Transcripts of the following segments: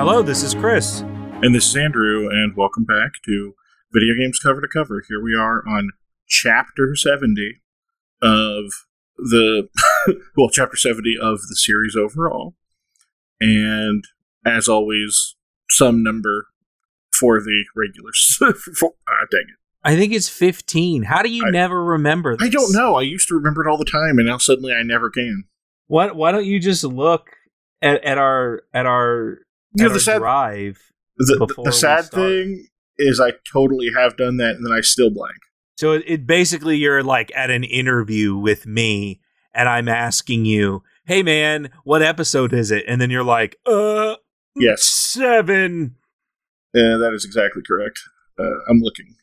Hello, this is Chris. And this is Andrew, and welcome back to Video Games Cover to Cover. Here we are on Chapter 70 of the, well, Chapter 70 of the series overall. And as always, some number for the regulars. for, ah, dang it. I think it's 15. How do you I- never remember this? I don't know. I used to remember it all the time, and now suddenly I never can. Why, why don't you just look at, at our at our, You at know, our the sad, drive? the, the- the sad thing is I totally have done that, and then I still blank. So it, it basically you're like at an interview with me and I'm asking you, "Hey man, what episode is it?" And then you're like, "Uh, Yes. 7." Uh, that is exactly correct. Uh, I'm looking.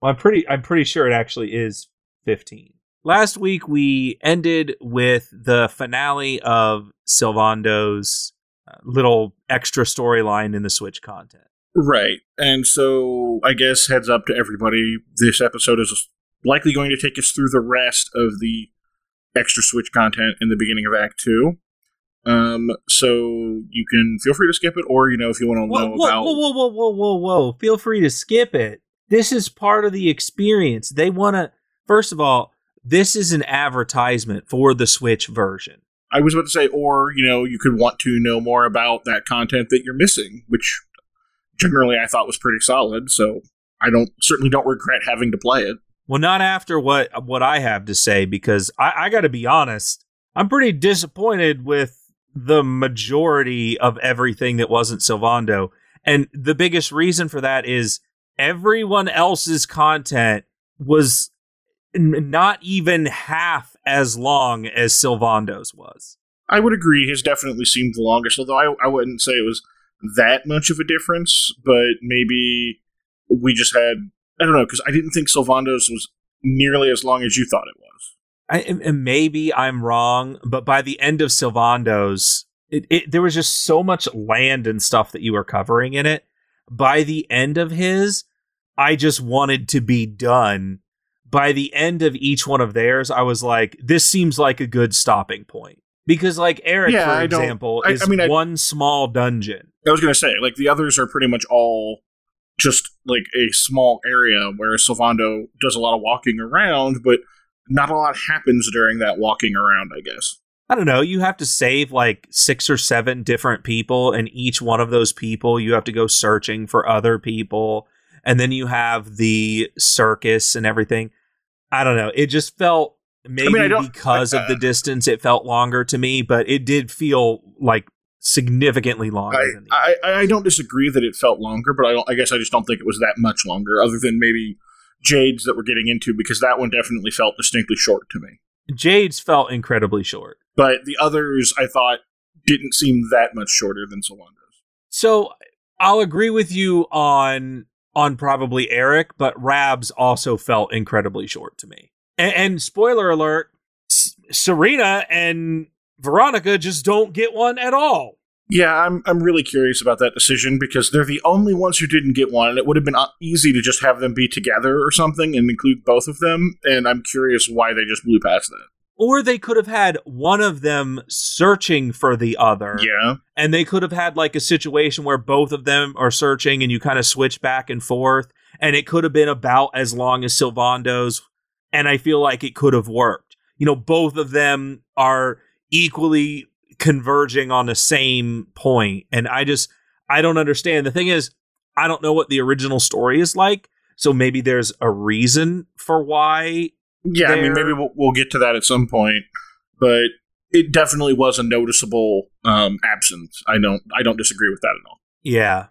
Well, I'm pretty I'm pretty sure it actually is 15. Last week we ended with the finale of Sylvando's uh, little extra storyline in the Switch content. Right. And so I guess heads up to everybody. This episode is likely going to take us through the rest of the extra Switch content in the beginning of Act 2. Um, so you can feel free to skip it, or, you know, if you want to Whoa, know whoa, about. whoa, whoa, whoa, whoa, whoa, whoa. Feel free to skip it. This is part of the experience. They want to, first of all, this is an advertisement for the Switch version. I was about to say, or, you know, you could want to know more about that content that you're missing, which generally I thought was pretty solid. So I don't certainly don't regret having to play it. Well, not after what what I have to say, because I, I got to be honest. I'm pretty disappointed with the majority of everything that wasn't Sylvando, and the biggest reason for that is everyone else's content was n- not even half as long as Sylvando's was. I would agree. His definitely seemed the longest, although I, I wouldn't say it was that much of a difference. But maybe we just had I don't know because I didn't think Sylvando's was nearly as long as you thought it was. I, maybe I'm wrong, but by the end of Sylvando's, it, it there was just so much land and stuff that you were covering in it. By the end of his, I just wanted to be done. By the end of each one of theirs, I was like, this seems like a good stopping point. Because, like Erik, Yeah, for I example, I- is I mean, I- one small dungeon. I was gonna say like the others are pretty much all just like a small area where Sylvando does a lot of walking around, but not a lot happens during that walking around. I guess. I don't know, you have to save like six or seven different people, and each one of those people you have to go searching for other people. And then you have the circus and everything. I don't know. It just felt maybe I don't- because of the uh, distance, it felt longer to me, but it did feel like significantly longer I, I I don't disagree that it felt longer, but I don't, I guess I just don't think it was that much longer, other than maybe Jade's that we're getting into because that one definitely felt distinctly short to me. Jade's felt incredibly short. But the others I thought didn't seem that much shorter than Sylvando's. So I'll agree with you on on probably Erik, but Rabs also felt incredibly short to me. And, and spoiler alert: S- Serena and Veronica just don't get one at all. Yeah, I'm I'm really curious about that decision because they're the only ones who didn't get one, and it would have been uh, easy to just have them be together or something and include both of them. And I'm curious why they just blew past that. Or they could have had one of them searching for the other. Yeah, And they could have had like a situation where both of them are searching and you kind of switch back and forth. And it could have been about as long as Sylvando's. And I feel like it could have worked. You know, both of them are equally converging on the same. And I just, I don't understand. The thing is, I don't know what the original story is like. So maybe there's a reason for why yeah. I mean, maybe we'll, we'll get to that at some point, but it definitely was a noticeable um, absence. I don't I don't disagree with that at all. Yeah.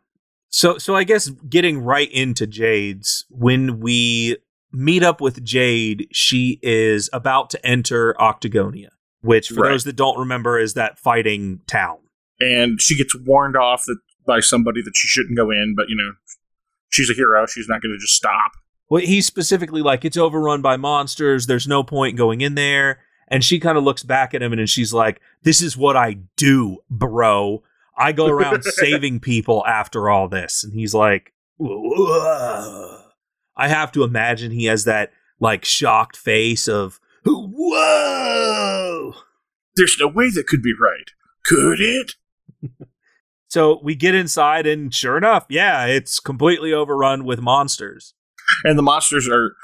So so I guess getting right into Jade's when we meet up with Jade, she is about to enter Octagonia, which for Right. those that don't remember is that fighting town. And she gets warned off that by somebody that she shouldn't go in, but you know, she's a hero. She's not going to just stop. Well, he's specifically like, it's overrun by monsters. There's no point going in there. And she kind of looks back at him and she's like, This is what I do, bro. I go around saving people after all this. And he's like, Whoa. I have to imagine he has that like shocked face of, Whoa. There's no way that could be right. Could it? so we get inside, and sure enough, yeah, it's completely overrun with monsters. And the monsters are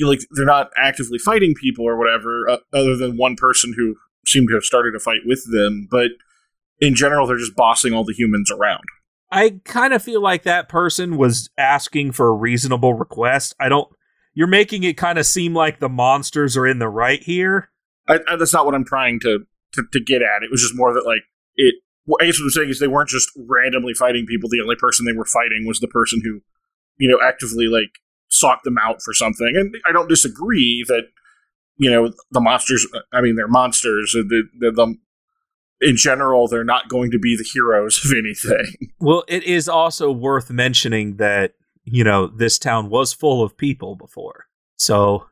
like they're not actively fighting people or whatever, uh, other than one person who seemed to have started a fight with them. But in general, they're just bossing all the humans around. I kind of feel like that person was asking for a reasonable request. I don't. You're making it kind of seem like the monsters are in the right here. I, I, that's not what I'm trying to, to, to get at. It was just more that like it. I guess what I'm saying is they weren't just randomly fighting people. The only person they were fighting was the person who, you know, actively like sought them out for something. And I don't disagree that you know the monsters. I mean, they're monsters. The, the, the in general, they're not going to be the heroes of anything. Well, it is also worth mentioning that you know this town was full of people before, so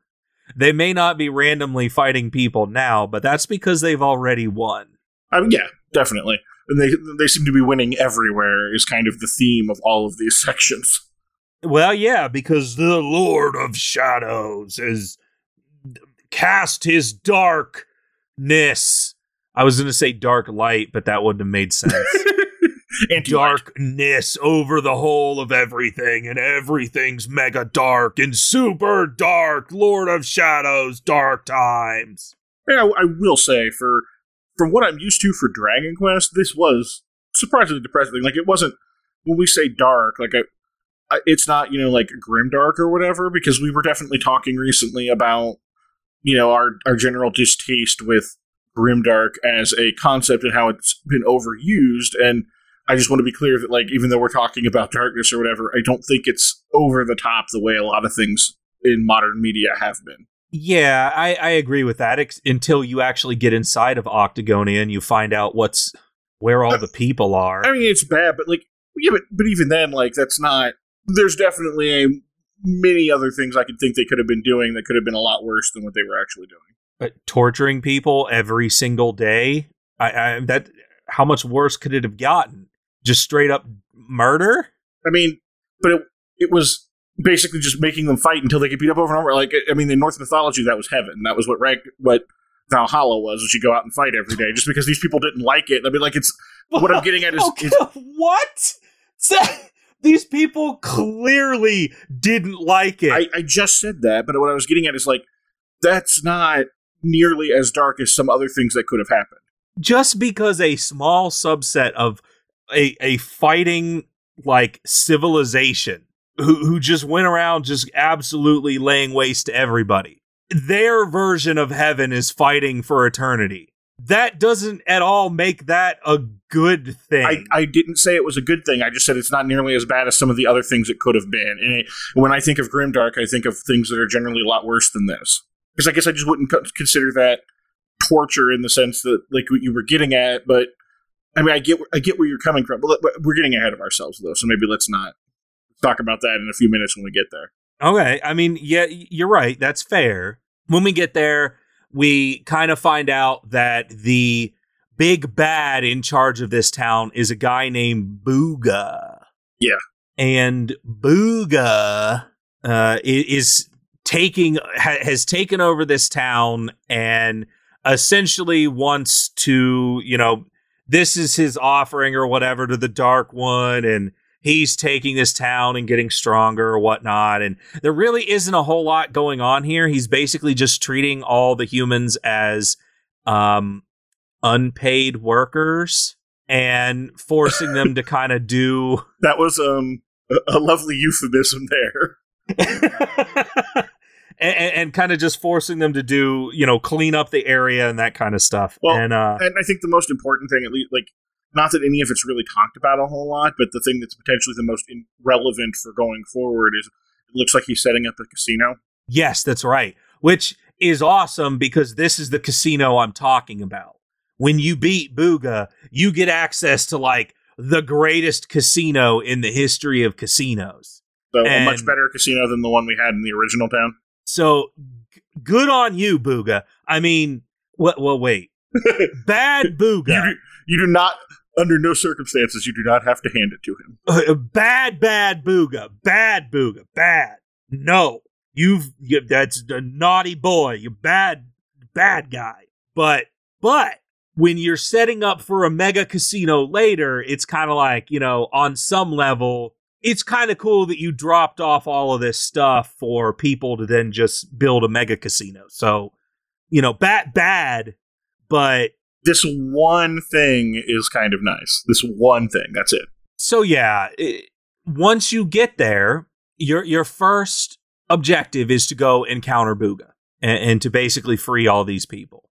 they may not be randomly fighting people now, but that's because they've already won. I mean, yeah, definitely. And they they seem to be winning everywhere. Is kind of the theme of all of these sections. Well, yeah, because the Lord of Shadows has cast his darkness. I was going to say dark light, but that wouldn't have made sense. And darkness over the whole of everything, and everything's mega dark and super dark. Lord of Shadows, dark times. Yeah, I will say for from what I'm used to for Dragon Quest, this was surprisingly depressing. Like it wasn't when we say dark, like I, it's not you know like grim dark or whatever because we were definitely talking recently about you know our our general distaste with grimdark as a concept and how it's been overused and I just want to be clear that like even though we're talking about darkness or whatever I don't think it's over the top the way a lot of things in modern media have been. Yeah, I, I agree with that ex- until you actually get inside of Octagonia and you find out what's where all the people are. I mean, it's bad, but like, yeah, but, but even then, like, that's not there's definitely a, many other things I could think they could have been doing that could have been a lot worse than what they were actually doing. But torturing people every single day, I, I that how much worse could it have gotten? Just straight up murder? I mean, but it it was basically just making them fight until they get beat up over and over. Like, I mean, in Norse mythology, that was heaven. That was what rag- what Valhalla was, was you go out and fight every day. Just because these people didn't like it, I mean, like it's what I'm getting at is, okay, is what? these people clearly didn't like it. I, I just said that, but what I was getting at is like that's not nearly as dark as some other things that could have happened. Just because a small subset of a a fighting like civilization who who just went around just absolutely laying waste to everybody. Their version of heaven is fighting for eternity that doesn't at all make that a good thing. I, I didn't say it was a good thing. I just said it's not nearly as bad as some of the other things it could have been. And it, when I think of grimdark, I think of things that are generally a lot worse than this. Because I guess I just wouldn't consider that torture in the sense that like what you were getting at. But I mean, I get I get where you're coming from. But we're getting ahead of ourselves though, so maybe let's not talk about that in a few minutes when we get there. Okay, I mean, yeah, you're right. That's fair. When we get there, we kind of find out that the big bad in charge of this town is a guy named Booga. Yeah. And Booga uh, is taking ha- has taken over this town and essentially wants to, you know, this is his offering or whatever to the dark one and he's taking this town and getting stronger or whatnot. And there really isn't a whole lot going on here. He's basically just treating all the humans as um, unpaid workers and forcing them to kind of do. That was um, a lovely euphemism there. and, and, kind of just forcing them to do, you know, clean up the area and that kind of stuff. Well, and, uh, and I think the most important thing, at least, like not that any of it's really talked about a whole lot, but the thing that's potentially the most relevant for going forward is it looks like he's setting up a casino. Yes, that's right. Which is awesome because this is the casino I'm talking about. When you beat Booga, you get access to like the greatest casino in the history of casinos. So And- a much better casino than the one we had in the original town. So g- good on you, Booga. I mean, what? Well, wait. Bad You Booga. do, you do not, under no circumstances, you do not have to hand it to him. Uh, bad, bad Booga. Bad Booga. Bad. No, you've you, that's a naughty boy. You're bad, bad guy. But but when you're setting up for a mega casino later, it's kind of like you know on some level. It's kind of cool that you dropped off all of this stuff for people to then just build a mega casino. So, you know, bad, bad, but This one thing is kind of nice. This one thing. That's it. so yeah, it, once you get there, your your first objective is to go encounter Booga and, and to basically free all these people.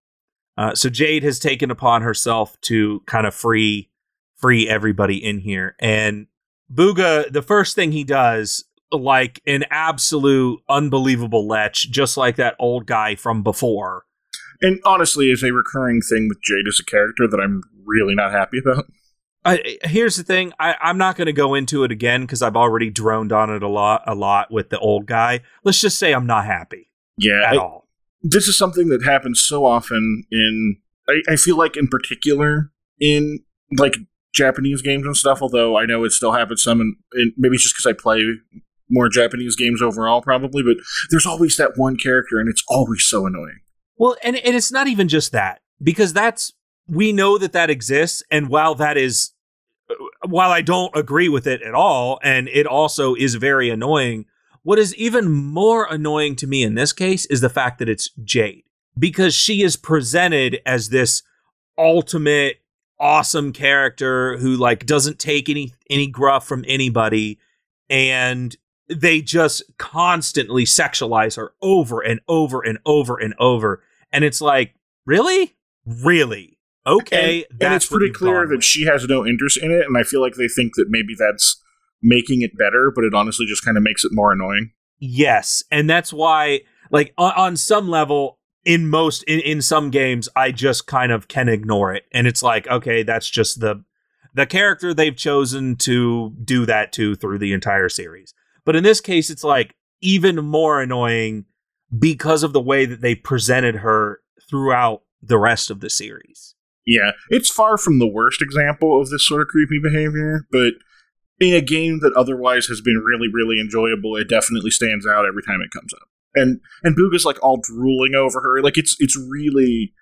Uh, so Jade has taken upon herself to kind of free free everybody in here, and Booga. The first thing he does, like an absolute unbelievable lech, just like that old guy from before. And honestly, is a recurring thing with Jade as a character that I'm really not happy about. I, here's the thing. I, I'm not going to go into it again because I've already droned on it a lot, a lot with the old guy. Let's just say I'm not happy Yeah, at I- all. this is something that happens so often in. I, I feel like, in particular, in like Japanese games and stuff. Although I know it still happens some, and, in maybe it's just because I play more Japanese games overall, probably. But there's always that one character, and it's always so annoying. Well, and and it's not even just that because that's we know that that exists, and while that is, uh, while I don't agree with it at all, and it also is very annoying. What is even more annoying to me in this case is the fact that it's Jade because she is presented as this ultimate awesome character who like doesn't take any any gruff from anybody and they just constantly sexualize her over and over and over and over and it's like really really okay and, that's and it's pretty clear that with. she has no interest in it, and I feel like they think that maybe that's making it better, but it honestly just kind of makes it more annoying. Yes, and that's why, like on, on some level, in most in, in some games, I just kind of can ignore it, and it's like, okay, that's just the the character they've chosen to do that to through the entire series. But in this case, it's like even more annoying because of the way that they presented her throughout the rest of the series. Yeah, it's far from the worst example of this sort of creepy behavior, but in a game that otherwise has been really, really enjoyable, it definitely stands out every time it comes up. And and Booga's like all drooling over her, like it's it's really.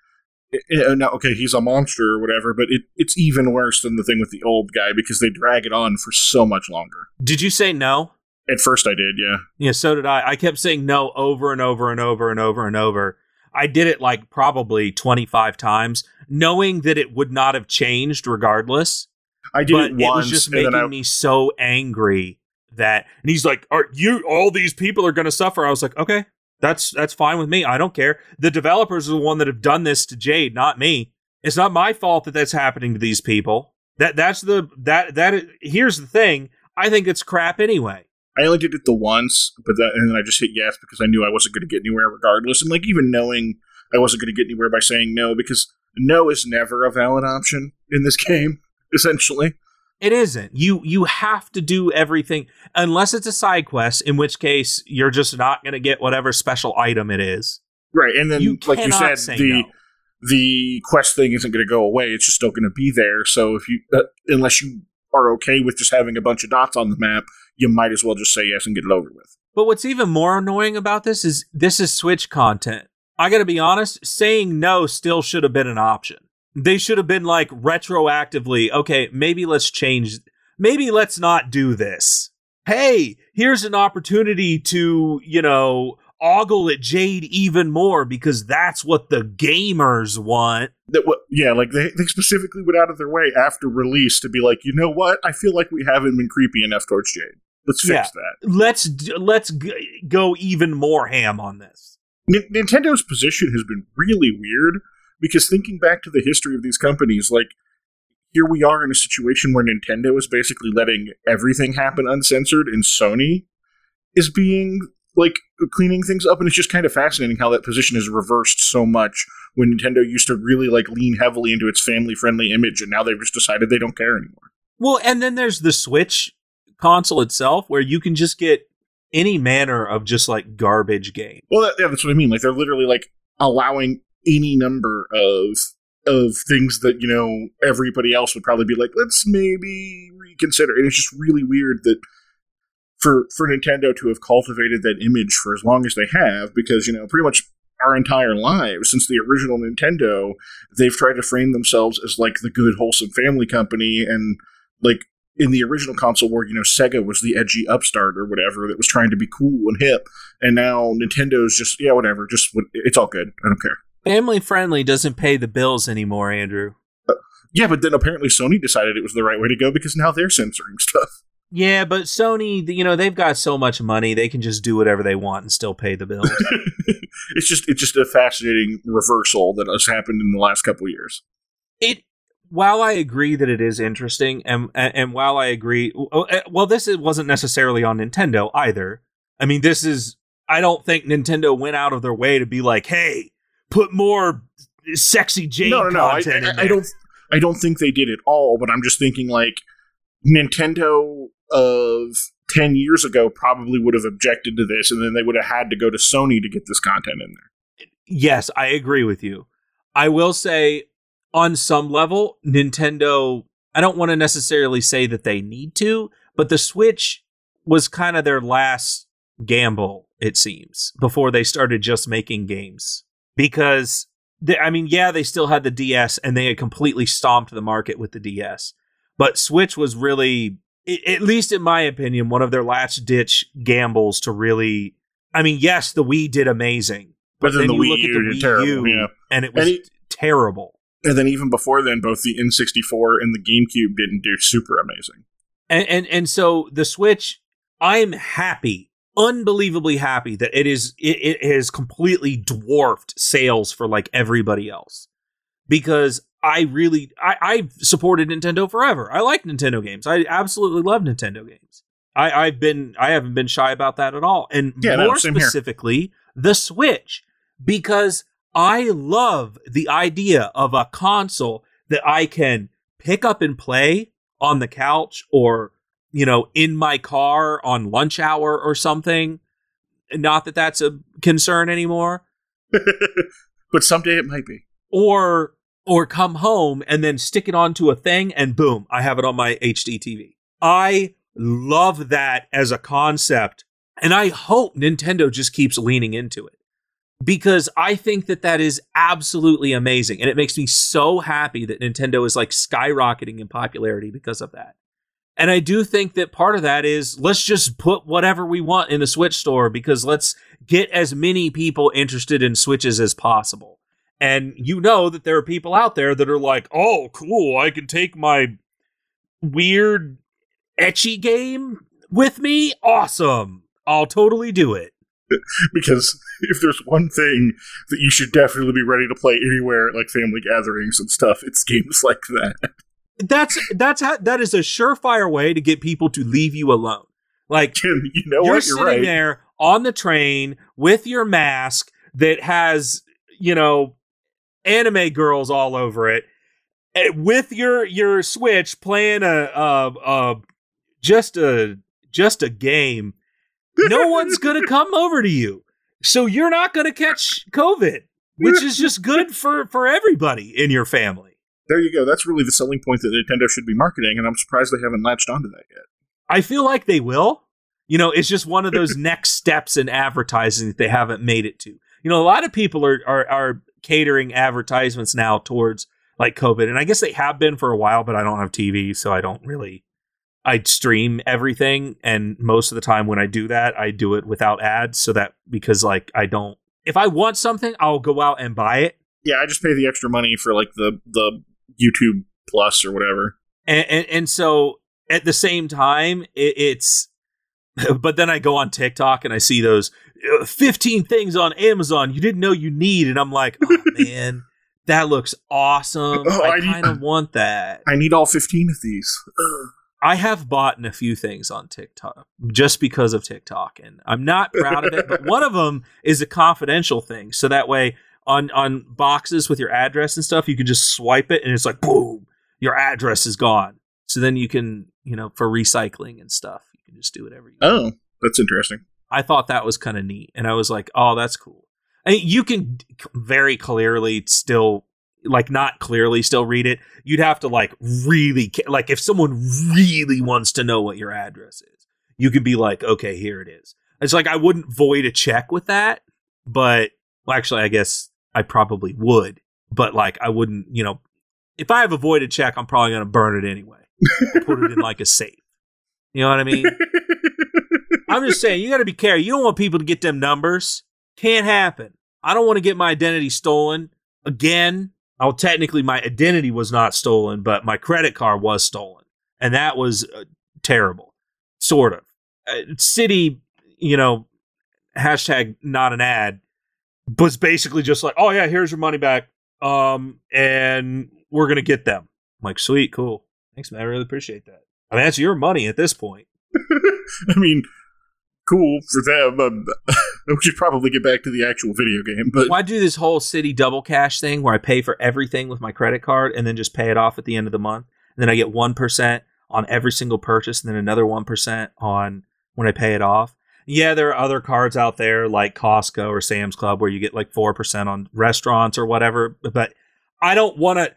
eh, eh, no, okay, he's a monster or whatever, but it, it's even worse than the thing with the old guy because they drag it on for so much longer. Did you say no? At first, I did, yeah. Yeah, so did I. I kept saying no over and over and over and over and over. I did it like probably 25 times, knowing that it would not have changed regardless. I did but it it was just making I, me so angry that and he's like, Are you all these people are gonna suffer? I was like, Okay, that's that's fine with me. I don't care. The developers are the one that have done this to Jade, not me. It's not my fault that that's happening to these people. That that's the that that here's the thing. I think it's crap anyway. I only did it the once, but that, and then I just hit yes because I knew I wasn't going to get anywhere regardless. And like even knowing I wasn't going to get anywhere by saying no, because no is never a valid option in this game. Essentially, It isn't. You you have to do everything unless it's a side quest, in which case you're just not going to get whatever special item it is. right? And then, you like you said, the no. the quest thing isn't going to go away. It's just still going to be there. So if you, uh, unless you are okay with just having a bunch of dots on the map, you might as well just say yes and get it over with. But what's even more annoying about this is this is Switch content. I got to be honest, saying no still should have been an option. They should have been like retroactively, okay, maybe let's change maybe let's not do this. Hey, here's an opportunity to, you know, ogle at Jade even more because that's what the gamers want. That what? Yeah, like they, they specifically went out of their way after release to be like, you know what? I feel like we haven't been creepy enough towards Jade. Let's fix that. Let's d- let's g- go even more ham on this. N- Nintendo's position has been really weird because thinking back to the history of these companies, like here we are in a situation where Nintendo is basically letting everything happen uncensored, and Sony is being like cleaning things up, and it's just kind of fascinating how that position is reversed so much. When Nintendo used to really like lean heavily into its family-friendly image, and now they've just decided they don't care anymore. Well, and then there's the Switch console itself where you can just get any manner of just like garbage game. Well, that, yeah, that's what I mean. Like they're literally like allowing any number of of things that you know everybody else would probably be like, let's maybe reconsider. And it's just really weird that for for Nintendo to have cultivated that image for as long as they have, because you know pretty much our entire lives since the original Nintendo, they've tried to frame themselves as like the good, wholesome family company, and like in the original console war, you know, Sega was the edgy upstart or whatever that was trying to be cool and hip, and now Nintendo's just yeah, whatever, just it's all good. I don't care. Family friendly doesn't pay the bills anymore, Andrew. Uh, yeah, but then apparently Sony decided it was the right way to go because now they're censoring stuff. Yeah, but Sony, you know, they've got so much money, they can just do whatever they want and still pay the bills. it's just it's just a fascinating reversal that has happened in the last couple years. It while I agree that it is interesting, and and while I agree, oh, eh, well, this wasn't necessarily on Nintendo either. I mean, this is I don't think Nintendo went out of their way to be like, hey, put more sexy Jade no, no, no. content I, I, I don't I don't think they did it all, but I'm just thinking like Nintendo of 10 years ago probably would have objected to this and then they would have had to go to Sony to get this content in there. Yes, I agree with you. I will say on some level Nintendo I don't want to necessarily say that they need to, but the Switch was kind of their last gamble it seems before they started just making games because they, I mean, yeah, they still had the DS and they had completely stomped the market with the DS. But Switch was really, at least in my opinion, one of their last ditch gambles to really. I mean, yes, the Wii did amazing, but, but then, then the you Wii look U at the Wii terrible, U, yeah. and it was and terrible. And then even before then, both the N64 and the GameCube didn't do super amazing. And and and so the Switch, I'm happy unbelievably happy that it is it, it has completely dwarfed sales for like everybody else because I really I, I've supported Nintendo forever. I like Nintendo games. I absolutely love Nintendo games. I, I've been I haven't been shy about that at all. And yeah, more no, specifically, here. the Switch, because I love the idea of a console that I can pick up and play on the couch or you know, in my car on lunch hour or something. Not that that's a concern anymore. but someday it might be. Or or come home and then stick it onto a thing and boom, I have it on my HD TV. I love that as a concept and I hope Nintendo just keeps leaning into it because I think that that is absolutely amazing. And it makes me so happy that Nintendo is like skyrocketing in popularity because of that. And I do think that part of that is let's just put whatever we want in the Switch store because let's get as many people interested in Switches as possible. And you know that there are people out there that are like, oh, cool, I can take my weird etchy game with me. Awesome. I'll totally do it. because if there's one thing that you should definitely be ready to play anywhere, like family gatherings and stuff, it's games like that that's that's how that is a surefire way to get people to leave you alone. Like you know you're what? You're sitting right. there on the train with your mask that has you know anime girls all over it, eh, with your your Switch playing a a, a just a just a game. No one's gonna come over to you, so you're not gonna catch COVID, which is just good for for everybody in your family there you go. That's really the selling point that Nintendo should be marketing, and I'm surprised they haven't latched onto that yet. I feel like they will. You know, it's just one of those next steps in advertising that they haven't made it to. You know, a lot of people are, are are catering advertisements now towards like COVID, and I guess they have been for a while, but I don't have TV, so I don't really. I stream everything, and most of the time when I do that, I do it without ads, so that because like I don't. If I want something, I'll go out and buy it. Yeah, I just pay the extra money for like the the YouTube Plus or whatever. And, and, and so at the same time, it, it's. But then I go on TikTok and I see those uh, 15 things on Amazon you didn't know you need, and I'm like, oh man, that looks awesome. Oh, I, I kind of want that. I need all 15 of these. I have bought a few things on TikTok just because of TikTok, and I'm not proud of it. but one of them is a confidential thing, so that way on on boxes with your address and stuff, you can just swipe it and it's like boom, your address is gone. So then you can, you know, for recycling and stuff, you can just do whatever you Oh, that's interesting. I thought that was kind of neat, and I was like, "Oh, that's cool." I mean, you can very clearly still, like, not clearly still read it. You'd have to like really, like, if someone really wants to know what your address is, you could be like, "Okay, here it is." It's like I wouldn't void a check with that, but well, actually, I guess I probably would, but like I wouldn't, you know, if I have a voided check, I'm probably going to burn it anyway. Put it in like a safe. You know what I mean? I'm just saying, you got to be careful. You don't want people to get them numbers. Can't happen. I don't want to get my identity stolen again. Oh, technically, my identity was not stolen, but my credit card was stolen. And that was uh, terrible. Sort of. Uh, Citi, you know, hashtag not an ad was basically just like, oh, yeah, here's your money back. Um, and we're going to get them. I'm like, sweet, cool. Thanks, man. I really appreciate that. I mean, that's your money at this point. I mean, cool for them. Um, we should probably get back to the actual video game. But why do this whole Citi double cash thing where I pay for everything with my credit card and then just pay it off at the end of the month? And then I get one percent on every single purchase, and then another one percent on when I pay it off. Yeah, there are other cards out there like Costco or Sam's Club where you get like four percent on restaurants or whatever. But I don't want to.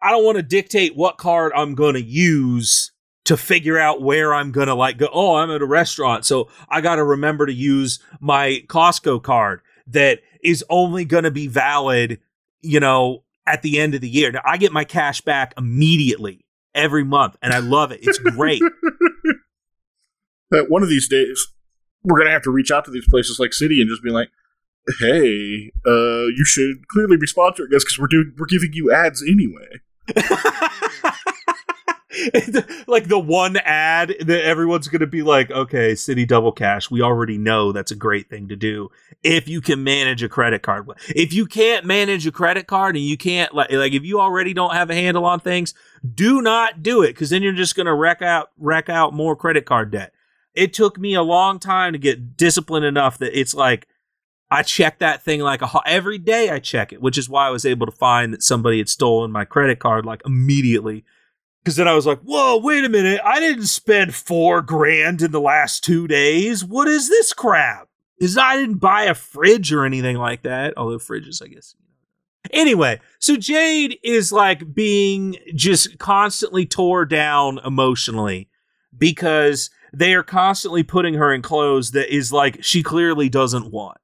I don't want to dictate what card I'm going to use to figure out where I'm going to like go. Oh, I'm at a restaurant. So I got to remember to use my Costco card that is only going to be valid, you know, at the end of the year. Now, I get my cash back immediately every month and I love it. It's great. that one of these days, we're going to have to reach out to these places like Citi and just be like, hey, uh, you should clearly be sponsoring us because we're doing, we're giving you ads anyway. like the one ad that everyone's going to be like, okay, Citi Double Cash. We already know that's a great thing to do if you can manage a credit card. If you can't manage a credit card and you can't like, like if you already don't have a handle on things, do not do it because then you're just going to wreck out wreck out more credit card debt. It took me a long time to get disciplined enough that it's like I check that thing like a every day. I check it, which is why I was able to find that somebody had stolen my credit card like immediately because then I was like, whoa, wait a minute. I didn't spend four grand in the last two days. What is this crap? Is I didn't buy a fridge or anything like that. Although fridges, I guess. Anyway, so Jade is like being just constantly tore down emotionally because they are constantly putting her in clothes that is like she clearly doesn't want.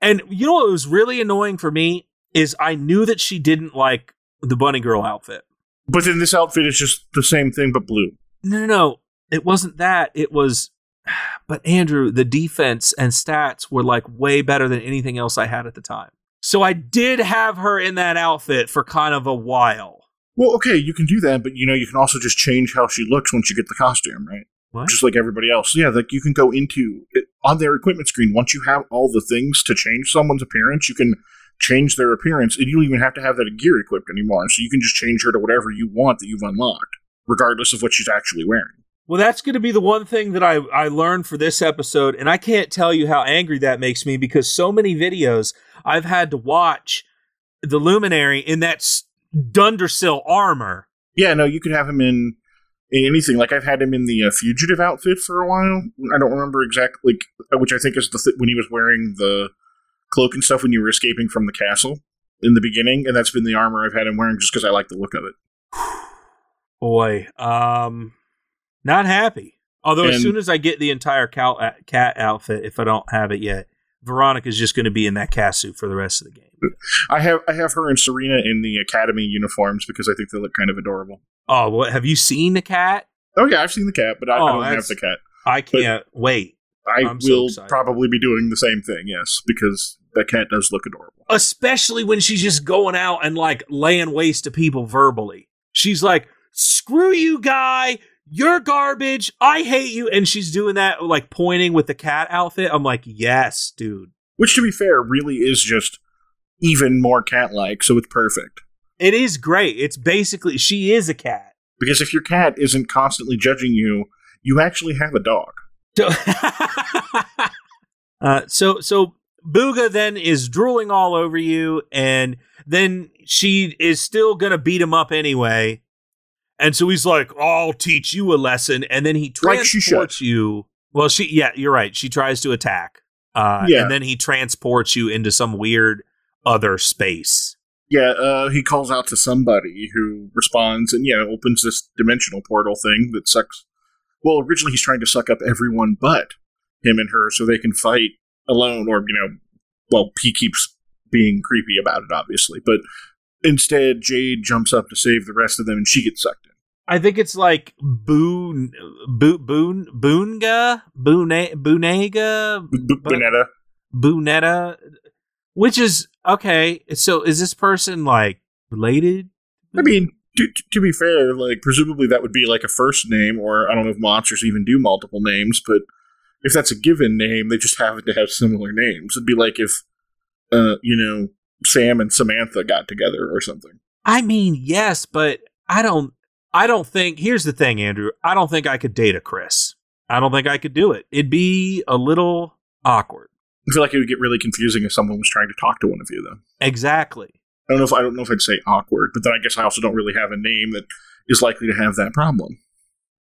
And you know what was really annoying for me is I knew that she didn't like the bunny girl outfit. But then this outfit is just the same thing but blue. No, no, no. It wasn't that. It was but Andrew, the defense and stats were like way better than anything else I had at the time. So I did have her in that outfit for kind of a while. Well, okay, you can do that, but you know, you can also just change how she looks once you get the costume, right? What? Just like everybody else. Yeah, like you can go into it, on their equipment screen. Once you have all the things to change someone's appearance, you can change their appearance, and you don't even have to have that gear equipped anymore. So you can just change her to whatever you want that you've unlocked, regardless of what she's actually wearing. Well, that's going to be the one thing that I, I learned for this episode, and I can't tell you how angry that makes me because so many videos I've had to watch the Luminary in that Dundrasil armor. Yeah, no, you could have him in, in anything. Like I've had him in the uh, fugitive outfit for a while. I don't remember exactly, like, which I think is the th- when he was wearing the cloak and stuff when you were escaping from the castle in the beginning, and that's been the armor I've had him wearing just because I like the look of it. Boy, um, not happy. Although and, as soon as I get the entire cat, uh, cat outfit, if I don't have it yet, Veronica's just going to be in that cat suit for the rest of the game. I have I have her and Serena in the academy uniforms because I think they look kind of adorable. Oh, what have you seen the cat? Oh yeah, I've seen the cat, but I, oh, I don't have the cat. I can't but wait. I I'm will so probably be doing the same thing, yes, because that cat does look adorable. Especially when she's just going out and like laying waste to people verbally. She's like, screw you, guy. You're garbage. I hate you. And she's doing that, like pointing with the cat outfit. I'm like, yes, dude. Which, to be fair, really is just even more cat like, so it's perfect. It is great. It's basically, she is a cat. Because if your cat isn't constantly judging you, you actually have a dog. So, uh, so, so Booga then is drooling all over you, and then she is still gonna beat him up anyway. And so he's like, "I'll teach you a lesson," and then he transports like you Well, she yeah, you're right. She tries to attack. Uh, Yeah. and then he transports you into some weird other space. Yeah, uh, he calls out to somebody who responds and, yeah, opens this dimensional portal thing that sucks. Well, originally he's trying to suck up everyone but him and her so they can fight alone, or, you know, well, he keeps being creepy about it, obviously. But instead, Jade jumps up to save the rest of them and she gets sucked in. I think it's like Boon Boon Boon Boonga Boone Boonega B- B- But- Bonetta. Boonetta, which is okay. So is this person like related? I mean, to, to be fair, like, presumably that would be like a first name, or I don't know if monsters even do multiple names, but if that's a given name, they just happen to have similar names. It'd be like if, uh, you know, Sam and Samantha got together or something. I mean, yes, but I don't. I don't think. Here's the thing, Andrew. I don't think I could date a Chris. I don't think I could do it. It'd be a little awkward. I feel like it would get really confusing if someone was trying to talk to one of you, though. Exactly. I don't know if I don't know if I'd say awkward, but then I guess I also don't really have a name that is likely to have that problem.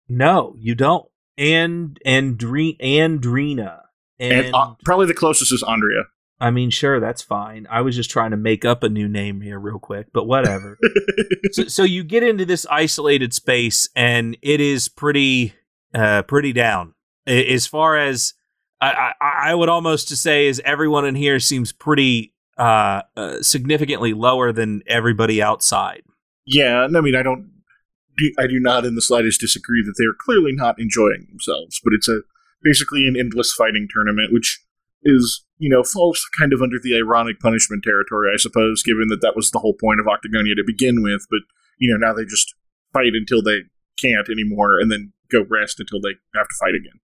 No, you don't. And Andre- Andrina. And, And, uh, probably the closest is Andrea. I mean, sure, that's fine. I was just trying to make up a new name here real quick, but whatever. so, so you get into this isolated space, and it is pretty, uh, pretty down. As far as I, I, I would almost to say, is everyone in here seems pretty uh, uh, significantly lower than everybody outside. Yeah, and I mean, I don't, I do not in the slightest disagree that they are clearly not enjoying themselves, but it's a basically an endless fighting tournament, which is you know falls kind of under the ironic punishment territory, I suppose, given that that was the whole point of Octagonia to begin with. But you know now they just fight until they can't anymore, and then go rest until they have to fight again.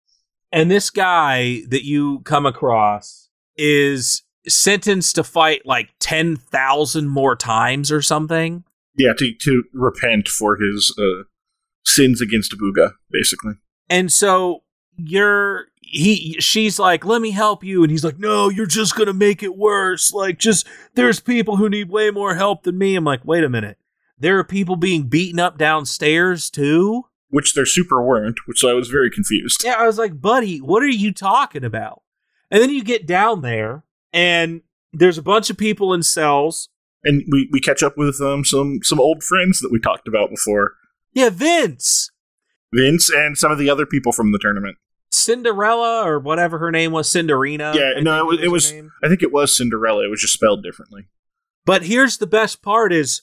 And this guy that you come across is sentenced to fight like 10,000 more times or something. Yeah, to to repent for his uh, sins against Booga, basically. And so you're he she's like, "Let me help you." And he's like, "No, you're just going to make it worse. Like just there's people who need way more help than me." I'm like, "Wait a minute. There are people being beaten up downstairs too?" Which they're super weren't, which so I was very confused. Yeah, I was like, buddy, what are you talking about? And then you get down there, and there's a bunch of people in cells. And we, we catch up with um, some some old friends that we talked about before. Yeah, Vince, Vince and some of the other people from the tournament. Cinderella, or whatever her name was, Cinderina. Yeah, I no, it was- her name. I think it was Cinderella. It was just spelled differently. But here's the best part: is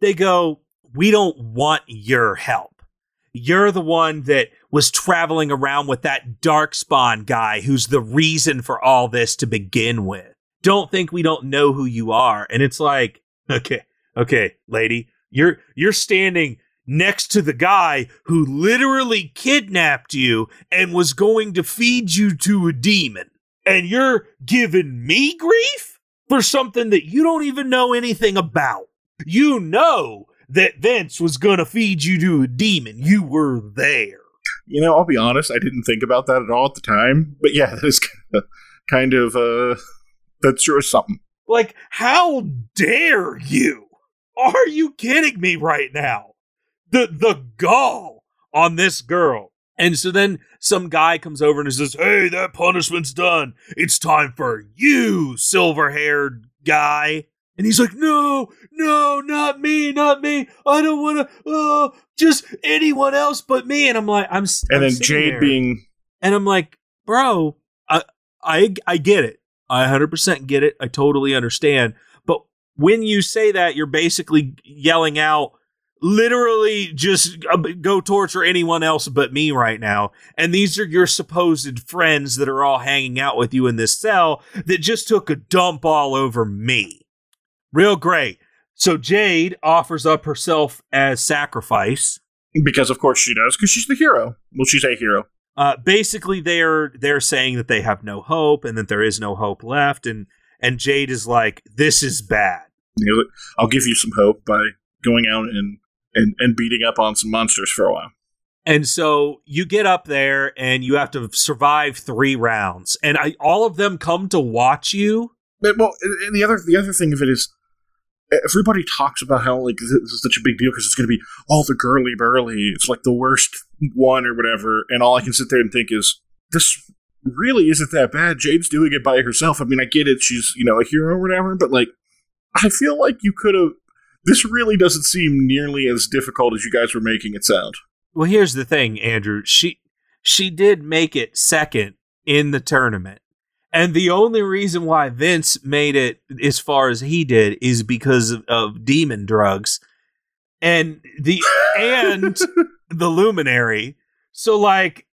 they go, we don't want your help. You're the one that was traveling around with that darkspawn guy who's the reason for all this to begin with. Don't think we don't know who you are. And it's like, okay, okay, lady, you're you're standing next to the guy who literally kidnapped you and was going to feed you to a demon. And you're giving me grief for something that you don't even know anything about. You know that Vince was going to feed you to a demon. You were there. You know, I'll be honest. I didn't think about that at all at the time. But yeah, that is kind of, uh, that's sure something. Like, how dare you? Are you kidding me right now? The the gall on this girl. And so then some guy comes over and says, Hey, that punishment's done. It's time for you, silver haired guy. And he's like, No, no, not me, not me. I don't want to, uh, just anyone else but me. And I'm like, I'm, And I'm then Jade there. being And I'm like, bro, I I I get it. I 100% get it. I totally understand. But when you say that, you're basically yelling out literally just uh, go torture anyone else but me right now. And these are your supposed friends that are all hanging out with you in this cell that just took a dump all over me. Real great. So Jade offers up herself as sacrifice. because of course she does because she's the hero. Well, she's a hero. uh, basically they're they're saying that they have no hope and that there is no hope left and and Jade is like this is bad. I'll give you some hope by going out and, and and beating up on some monsters for a while. And so you get up there and you have to survive 3 rounds and I, all of them come to watch you. But, well, and the other the other thing of it is, everybody talks about how like this is such a big deal because it's going to be all the girly burly. It's like the worst one or whatever. And all I can sit there and think is this really isn't that bad. Jade's doing it by herself. I mean, I get it. She's, you know, a hero or whatever, but like, I feel like you could have. This really doesn't seem nearly as difficult as you guys were making it sound. Well, here's the thing, Andrew. She she did make it second in the tournament. And the only reason why Vince made it as far as he did is because of, of demon drugs and the and the luminary. So like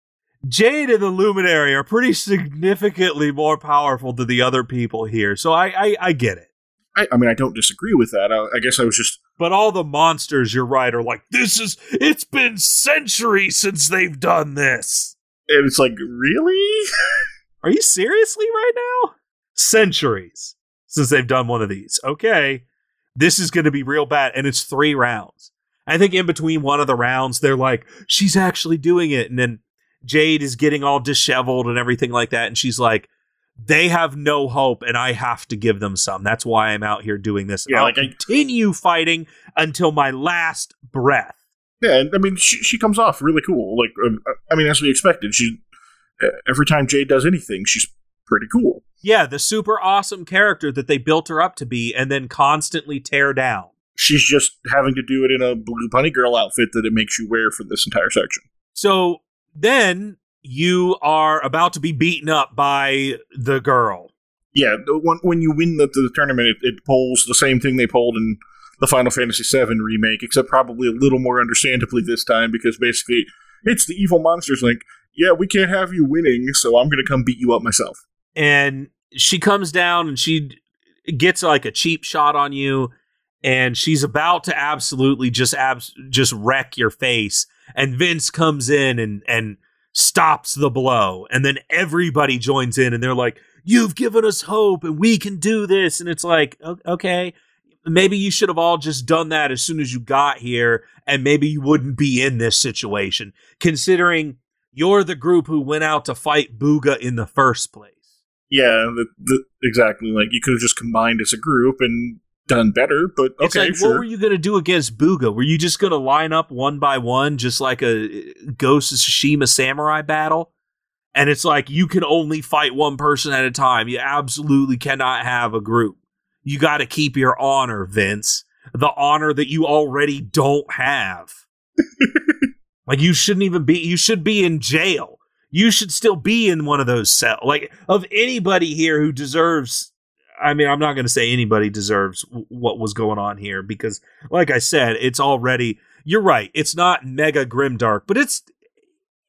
Jade and the Luminary are pretty significantly more powerful than the other people here. So I I, I get it. I, I, mean, I don't disagree with that. I, I, guess I was just. But all the monsters, you're right, are like, this is. It's been centuries since they've done this. And it's like, really? are you seriously right now? Centuries since they've done one of these. Okay. This is going to be real bad. And it's three rounds. I think in between one of the rounds, they're like, she's actually doing it. And then Jade is getting all disheveled and everything like that. And she's like, they have no hope and I have to give them some. That's why I'm out here doing this. Yeah, I'll like continue I, fighting until my last breath. Yeah, and I mean, she, she comes off really cool. Like, um, I mean, as we expected, she every time Jade does anything, she's pretty cool. Yeah, the super awesome character that they built her up to be, and then constantly tear down. She's just having to do it in a blue bunny girl outfit that it makes you wear for this entire section. So then you are about to be beaten up by the girl. Yeah, when, when you win the, the tournament, it, it pulls the same thing they pulled in the Final Fantasy VII remake, except probably a little more understandably this time because basically it's the evil monsters like, yeah, we can't have you winning, so I'm going to come beat you up myself. And she comes down and she gets like a cheap shot on you, and she's about to absolutely just abs- just wreck your face. And Vince comes in and and stops the blow. And then everybody joins in and they're like, You've given us hope and we can do this. And it's like, okay, maybe you should have all just done that as soon as you got here and maybe you wouldn't be in this situation, considering you're the group who went out to fight Booga in the first place. Yeah, the, the, exactly. Like you could have just combined as a group and done better, but okay, like, sure. What were you going to do against Booga? Were you just going to line up one by one, just like a uh, Ghost of Tsushima samurai battle? And it's like you can only fight one person at a time. You absolutely cannot have a group. You got to keep your honor, Vince. The honor that you already don't have. like you shouldn't even be. You should be in jail. You should still be in one of those cells. Like of anybody here who deserves I mean, I'm not going to say anybody deserves what was going on here because, like I said, it's already. You're right. It's not mega grim dark, but it's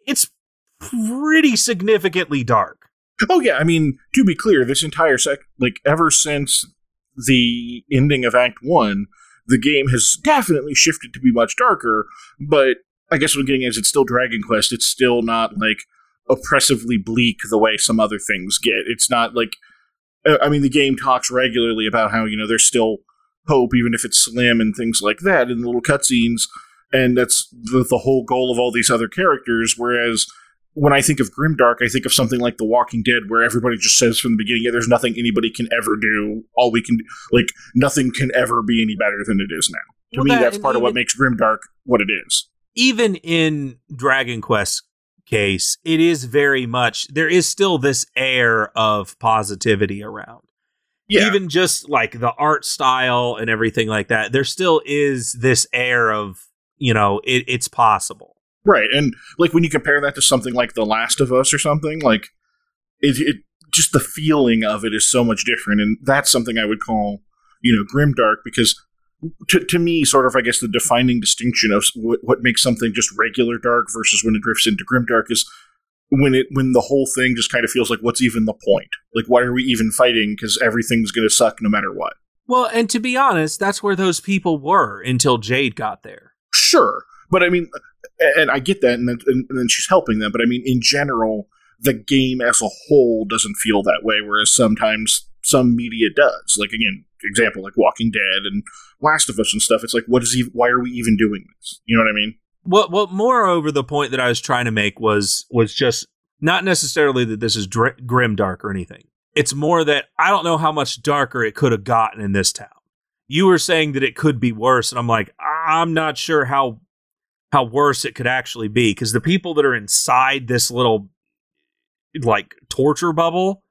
it's pretty significantly dark. Oh yeah, I mean, to be clear, this entire sec, like ever since the ending of Act One, the game has definitely shifted to be much darker. But I guess what I'm getting is it's still Dragon Quest. It's still not like oppressively bleak the way some other things get. It's not like Uh, I mean, the game talks regularly about how you know there's still hope, even if it's slim and things like that, in the little cutscenes, and that's the, the whole goal of all these other characters. Whereas when I think of grimdark, I think of something like The Walking Dead, where everybody just says from the beginning, "Yeah, there's nothing anybody can ever do. All we can, like, nothing can ever be any better than it is now." To well, me, that, that's part of what makes grimdark what it is. Even in Dragon Quest case, it is very much there is still this air of positivity around. Yeah. Even just like the art style and everything like that, there still is this air of, you know, it, it's possible. Right. And like when you compare that to something like The Last of Us or something, like it, it just the feeling of it is so much different. And that's something I would call, you know, grimdark because to, to me, sort of, I guess, the defining distinction of what, what makes something just regular dark versus when it drifts into grim dark is when it when the whole thing just kind of feels like what's even the point? Like, why are we even fighting? Because everything's going to suck no matter what. Well, and to be honest, that's where those people were until Jade got there. Sure, but I mean, and I get that, and then, and then she's helping them. But I mean, in general, the game as a whole doesn't feel that way. Whereas sometimes some media does. Like again, example like Walking Dead and Last of Us and stuff. It's like, what is he? Why are we even doing this? You know what I mean? Well, well. Moreover, the point that I was trying to make was was just not necessarily that this is dr- grim dark or anything. It's more that I don't know how much darker it could have gotten in this town. You were saying that it could be worse, and I'm like, I'm not sure how how worse it could actually be because the people that are inside this little like torture bubble.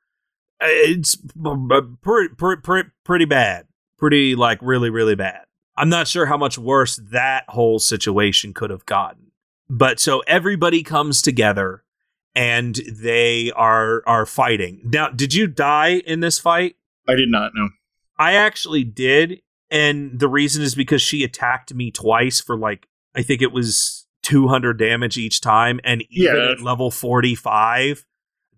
It's pretty, pretty, pretty bad. Pretty, like, really, really bad. I'm not sure how much worse that whole situation could have gotten. But so everybody comes together and they are are fighting. Now, did you die in this fight? I did not know. I actually did, and the reason is because she attacked me twice for like I think it was 200 damage each time, and even Yeah. at level 45,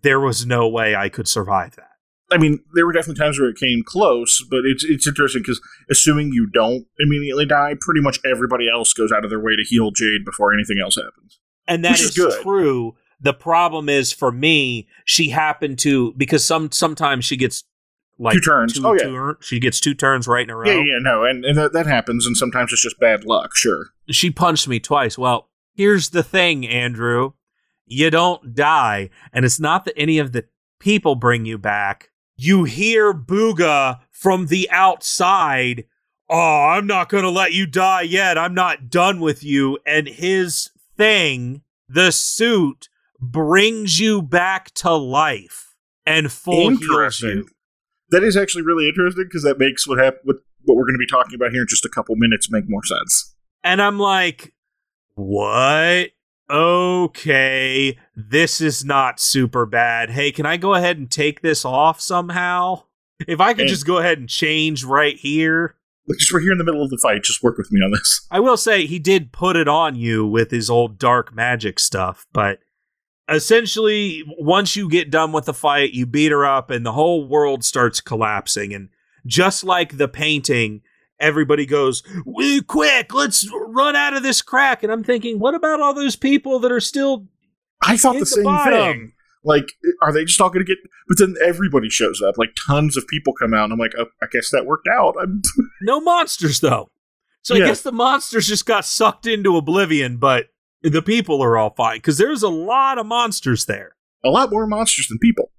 there was no way I could survive that. I mean, there were definitely times where it came close, but it's it's interesting because assuming you don't immediately die, pretty much everybody else goes out of their way to heal Jade before anything else happens. and that is, is true. The problem is for me, she happened to because some sometimes she gets like Two turns. Two, Oh, yeah. two- she gets two turns right in a row. Yeah, yeah, no, and, and that, that happens, and sometimes it's just bad luck, sure. She punched me twice. Well, here's the thing, Andrew. You don't die, and it's not that any of the people bring you back. You hear Booga from the outside. Oh, I'm not going to let you die yet. I'm not done with you. And his thing, the suit, brings you back to life and full heals you. That is actually really interesting because that makes what hap- what, what we're going to be talking about here in just a couple minutes make more sense. And I'm like, what? Okay, this is not super bad. Hey, can I go ahead and take this off somehow? If I could And- just go ahead and change right here. Just we're here in the middle of the fight. Just work with me on this. I will say he did put it on you with his old dark magic stuff, but essentially, once you get done with the fight, you beat her up and the whole world starts collapsing. And just like the painting, everybody goes, "Woo, Quick, let's run out of this crack. And I'm thinking, what about all those people that are still I thought in the same bottom? thing. Like, are they just all going to get? But then everybody shows up. Like, tons of people come out, and I'm like, oh, I guess that worked out. I'm, No monsters, though. So Yeah. I guess the monsters just got sucked into oblivion, but the people are all fine because there's a lot of monsters there. a lot more monsters than people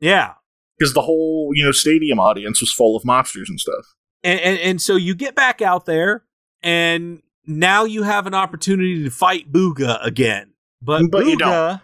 Yeah. because the whole you know stadium audience was full of monsters and stuff. And, and and so you get back out there, and now you have an opportunity to fight Booga again. But, But you Booga,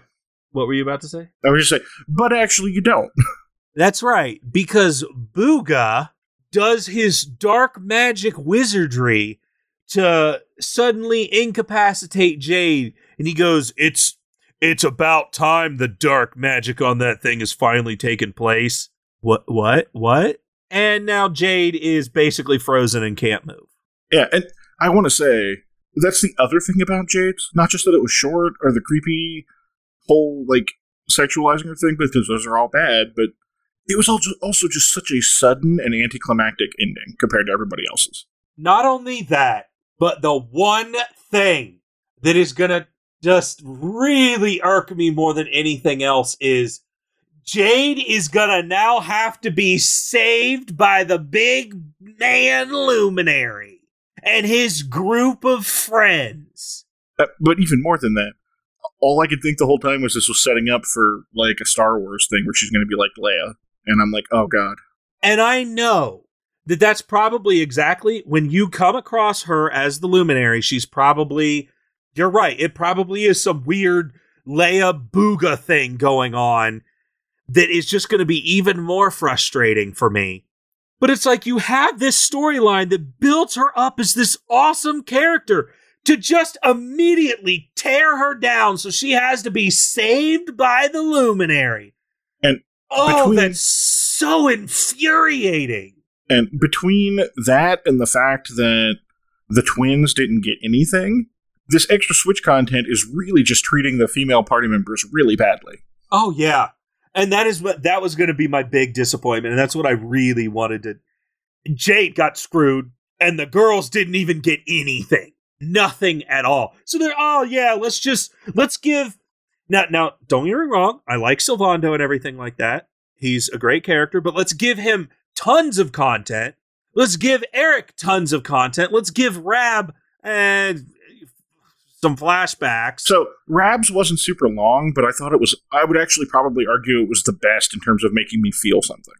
what were you about to say? I was just saying, but actually, you don't. That's right, because Booga does his dark magic wizardry to suddenly incapacitate Jade, and he goes, "It's it's about time the dark magic on that thing has finally taken place." What? What? What? And now Jade is basically frozen and can't move. Yeah, and I want to say that's the other thing about Jade. Not just that it was short or the creepy whole like sexualizing her thing, because those are all bad, but it was also also just such a sudden and anticlimactic ending compared to everybody else's. Not only that, but the one thing that is gonna just really irk me more than anything else is Jade is gonna now have to be saved by the big man luminary and his group of friends. Uh, but even more than that, all I could think the whole time was this was setting up for like a Star Wars thing where she's to be like Leia, and I'm like, oh god. And I know that that's probably exactly when you come across her as the luminary, she's probably, you're right, it probably is some weird Leia Booga thing going on that is just going to be even more frustrating for me. But it's like you have this storyline that builds her up as this awesome character to just immediately tear her down so she has to be saved by the luminary. And oh, between- that's so infuriating. And between that and the fact that the twins didn't get anything, this extra Switch content is really just treating the female party members really badly. Oh yeah. And that is what that was going to be my big disappointment and that's what I really wanted to Jade got screwed and the girls didn't even get anything. Nothing at all. So they're oh yeah, let's just let's give now now don't get me wrong, I like Sylvando and everything like that. He's a great character, but let's give him tons of content. Let's give Erik tons of content. Let's give Rab and some flashbacks. So Rabs wasn't super long, but I thought it was. I would actually probably argue it was the best in terms of making me feel something.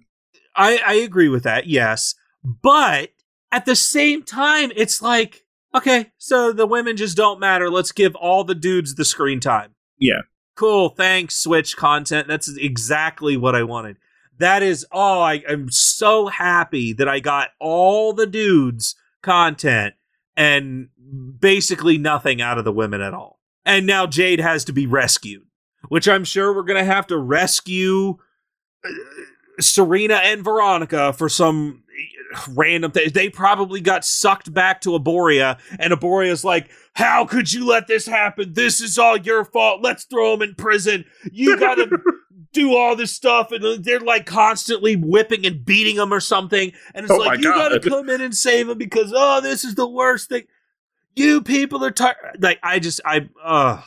I, I agree with that, yes. But at the same time, it's like, okay, so the women just don't matter. Let's give all the dudes the screen time. Yeah. cool, thanks, Switch content. That's exactly what I wanted. That is, oh, I, I'm so happy that I got all the dudes content and basically nothing out of the women at all. And now Jade has to be rescued, which I'm sure we're going to have to rescue uh, Serena and Veronica for some random thing. They probably got sucked back to Arboria, and Arboria's like, How could you let this happen? This is all your fault. Let's throw him in prison. You gotta do all this stuff. And they're like constantly whipping and beating him or something. And it's Oh like, You God. gotta come in and save him because, oh, this is the worst thing. You people are tired. Like, I just, I, uh,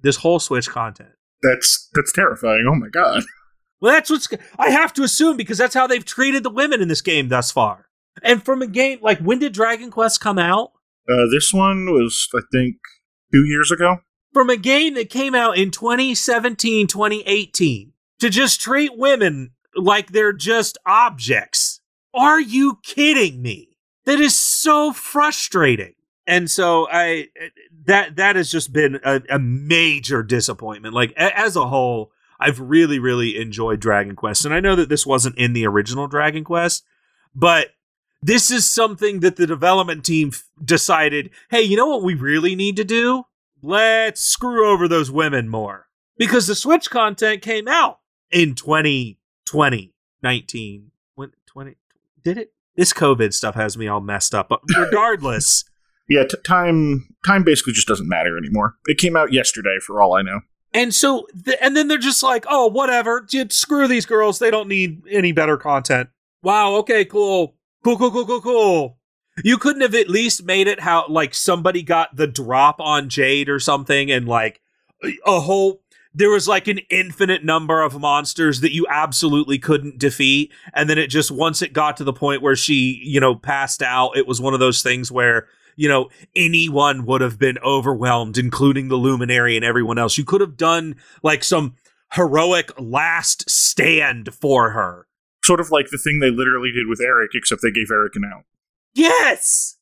this whole Switch content. That's that's terrifying. Oh my god. Well, that's what's. I have to assume because that's how they've treated the women in this game thus far. And from a game like when did Dragon Quest come out? Uh, this one was, I think, two years ago. From a game that came out in 2017, 2018, to just treat women like they're just objects. Are you kidding me? That is so frustrating. And so I eh, that that has just been a, a major disappointment. Like as a whole, I've really really enjoyed Dragon Quest, and I know that this wasn't in the original Dragon Quest, but this is something that the development team f- decided. Hey, you know what we really need to do? Let's screw over those women more because the Switch content came out in 2020, 19, 20 did it? This COVID stuff has me all messed up. But regardless. Yeah, t- time time basically just doesn't matter anymore. It came out yesterday, for all I know. And so, th- and then they're just like, oh, whatever. Just screw these girls. They don't need any better content. Wow. Okay. Cool. Cool. Cool. Cool. Cool. Cool. You couldn't have at least made it how like somebody got the drop on Jade or something, and like a whole. There was like an infinite number of monsters that you absolutely couldn't defeat, and then it just once it got to the point where she, you know, passed out, it was one of those things where you know, anyone would have been overwhelmed, including the Luminary and everyone else. You could have done like some heroic last stand for her. Sort of like the thing they literally did with Erik, except they gave Erik an out. Yes!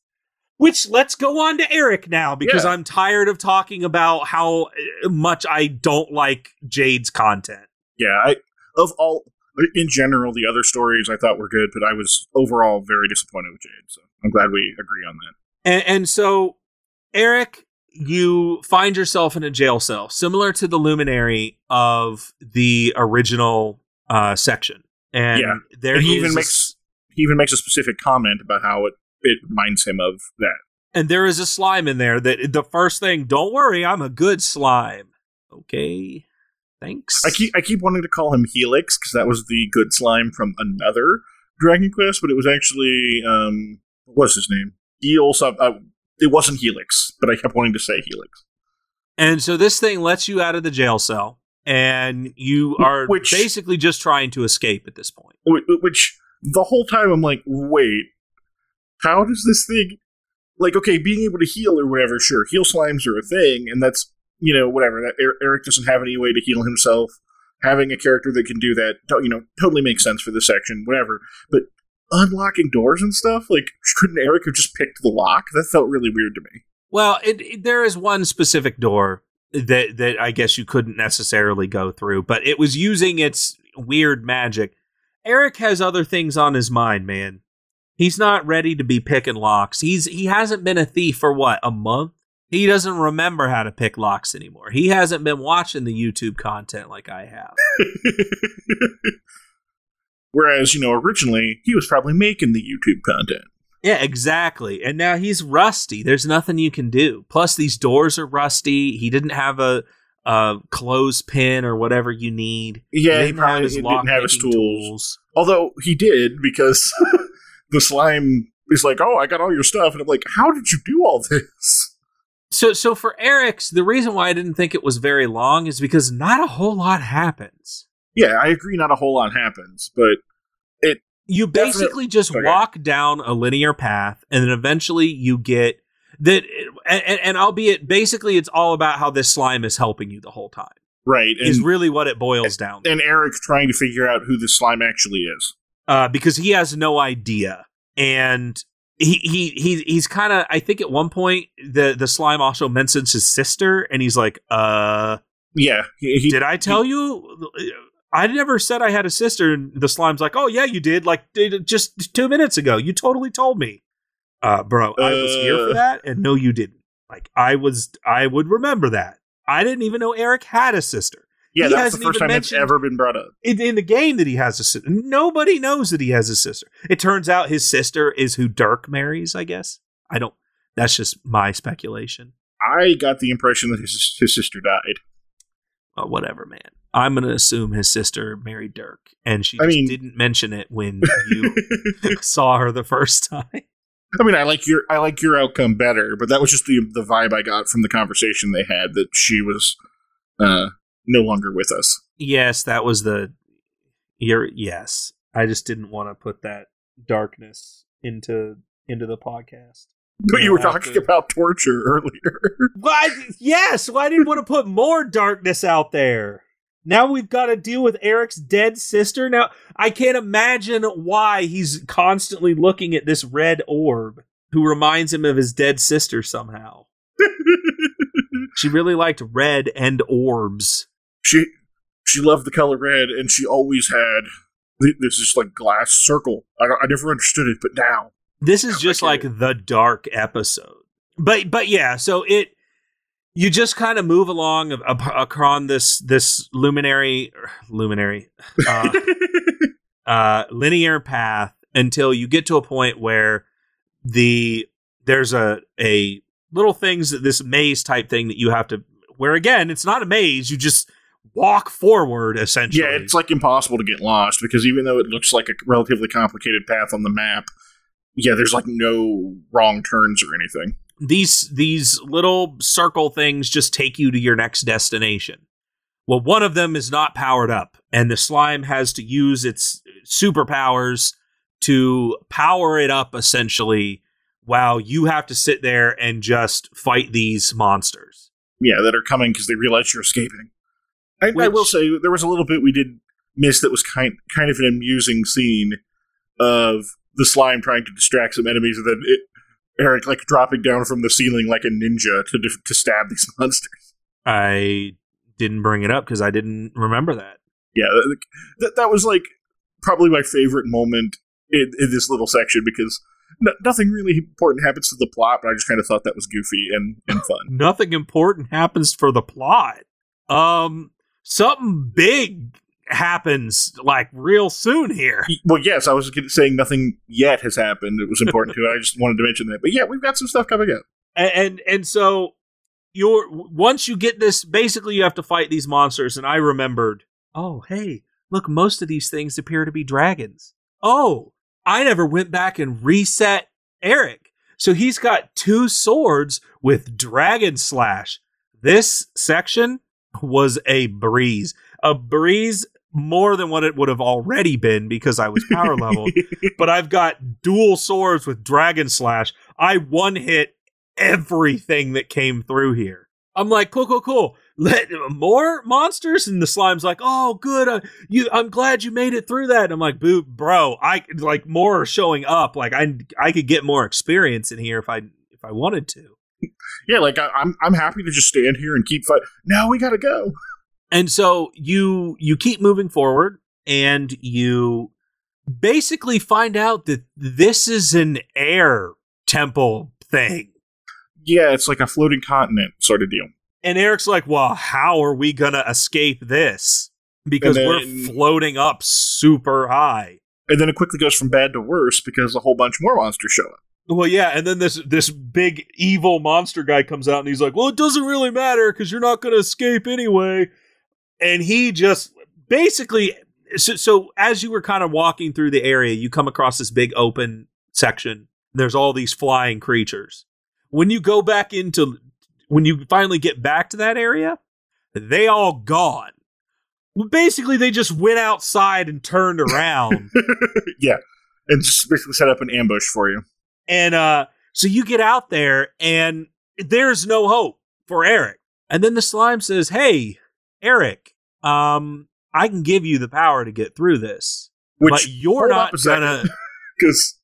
Which let's go on to Erik now because Yeah. I'm tired of talking about how uh, much I don't like Jade's content. Yeah, I of all in general, the other stories I thought were good, but I was overall very disappointed with Jade. So I'm glad we agree on that. And, and so, Erik, you find yourself in a jail cell, similar to the luminary of the original uh, section. And Yeah. there And he is even a makes- He even makes a specific comment about how it it reminds him of that. and there is a slime in there that the first thing, don't worry, I'm a good slime. Okay. Thanks. I keep I keep wanting to call him Helix because that was the good slime from another Dragon Quest, but it was actually um what was his name? Eel some uh, it wasn't Helix, but I kept wanting to say Helix. and so this thing lets you out of the jail cell, and you are Which- basically just trying to escape at this point. Which the whole time I'm like, wait, how does this thing like okay, being able to heal or whatever, sure, heal slimes are a thing, and that's you know whatever. That Er- Erik doesn't have any way to heal himself. Having a character that can do that, you know, totally makes sense for this section, whatever. But unlocking doors and stuff, like couldn't Erik have just picked the lock? That felt really weird to me. Well, it, it- there is one specific door that that I guess you couldn't necessarily go through, but it was using its weird magic. Erik has other things on his mind, man. He's not ready to be picking locks. He's he hasn't been a thief for what a month. He doesn't remember how to pick locks anymore. He hasn't been watching the YouTube content like I have. Whereas, you know, originally he was probably making the YouTube content. Yeah, exactly. And now he's rusty. There's nothing you can do. Plus, these doors are rusty. He didn't have a, a clothespin or whatever you need. Yeah, he didn't probably didn't have his lock-picking tools. Although he did because the slime is like, "Oh, I got all your stuff," and I'm like, "How did you do all this?" So, so for Erik's, the reason why I didn't think it was very long is because not a whole lot happens. Yeah, I agree. Not a whole lot happens, but it. You basically just Okay. walk down a linear path, and then eventually you get that. And, and, and albeit, basically, it's all about how this slime is helping you the whole time. right, is really what it boils down. to. and Erik trying to figure out who the slime actually is. uh, because he has no idea, and he he he he's kind of. I think at one point the the slime also mentions his sister, and he's like, "Uh, Yeah. He, he- Did I tell you? I never said I had a sister. And the slime's like, oh yeah, you did. Like just two minutes ago, you totally told me. Uh, bro, I was here Uh. for that, and no, you didn't. Like I was, I would remember that. I didn't even know Erik had a sister. yeah, he that's the first time it's ever been brought up. in, in the game that he has a sister. Nobody knows that he has a sister. It turns out his sister is who Derk marries. I guess I don't. That's just my speculation. I got the impression that his, his sister died. Uh, whatever, man. I'm gonna assume his sister married Derk, and she I mean- didn't mention it when you saw her the first time. I mean, I like your I like your outcome better, but that was just the the vibe I got from the conversation they had that she was uh, no longer with us. Yes, that was the. You're yes. I just didn't want to put that darkness into into the podcast. But you were talking to- about torture earlier. Why? Yes. Well, I didn't want to put more darkness out there. Now we've got to deal with Erik's dead sister. Now I can't imagine why he's constantly looking at this red orb, who reminds him of his dead sister somehow. She really liked red and orbs. she she loved the color red, and she always had th- this is like glass circle. I, I never understood it, but now This is just like the dark episode. But but yeah, so it you just kind of move along across this this luminary luminary uh, uh, linear path until you get to a point where the there's a a little things this maze type thing that you have to where again it's not a maze you just walk forward essentially yeah, it's like impossible to get lost because even though it looks like a relatively complicated path on the map, yeah, there's like no wrong turns or anything. These these little circle things just take you to your next destination. Well, one of them is not powered up, and the slime has to use its superpowers to power it up essentially while you have to sit there and just fight these monsters. Yeah, that are coming because they realize you're escaping. I, I will say there was a little bit we did miss that was kind kind of an amusing scene of the slime trying to distract some enemies, and then it, Erik like dropping down from the ceiling like a ninja to to stab these monsters. I didn't bring it up because I didn't remember that. Yeah, that, that that was like probably my favorite moment in, in this little section because no, nothing really important happens to the plot, but I just kind of thought that was goofy and, and fun. Nothing important happens for the plot. Um, something big happens like real soon here. Well, yes, I was saying nothing yet has happened. It was important to. I just wanted to mention that. But yeah, we've got some stuff coming up. and and, and so you're once you get this basically you have to fight these monsters and i remembered oh hey look most of these things appear to be dragons oh i never went back and reset erik so he's got two swords with dragon slash this section was a breeze a breeze more than what it would have already been because i was power level. but I've got dual swords with dragon slash. I one hit everything that came through here. I'm like, cool, cool, cool. Let more monsters, and the slime's like, oh, good. Uh, you, I'm glad you made it through that. And I'm like, boo, bro. I like more are showing up. Like I, I could get more experience in here if I, if I wanted to. yeah, like I, I'm I'm happy to just stand here and keep fighting. Now we gotta go. And so you you keep moving forward and you basically find out that this is an air temple thing. Yeah, it's like a floating continent sort of deal. And Erik's like, "Well, how are we going to escape this? Because And we're floating up super high." And then it quickly goes from bad to worse because a whole bunch more monsters show up. Well, yeah, and then this this big evil monster guy comes out and he's like, "Well, it doesn't really matter because you're not going to escape anyway." And he just basically so, so as you were kind of walking through the area, you come across this big open section. There's all these flying creatures. When you go back into when you finally get back to that area, they all gone. Well, basically, they just went outside and turned around. yeah, and just basically set up an ambush for you. And uh, so you get out there, and there's no hope for Erik. And then the slime says, "Hey, Erik, um, I can give you the power to get through this, Which but you're not gonna because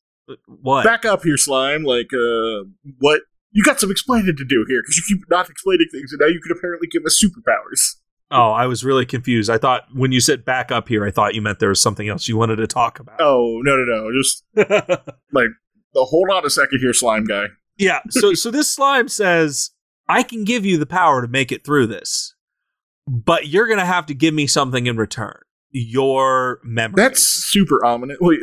what? back up here, slime. Like, uh, what? You got some explaining to do here because you keep not explaining things, and now you can apparently give us superpowers. Oh, I was really confused. I thought when you said back up here, I thought you meant there was something else you wanted to talk about. Oh no no no! Just like hold on a second here, slime guy. yeah. So so this slime says, I can give you the power to make it through this, but you're gonna have to give me something in return. Your memory. That's super ominous. Well,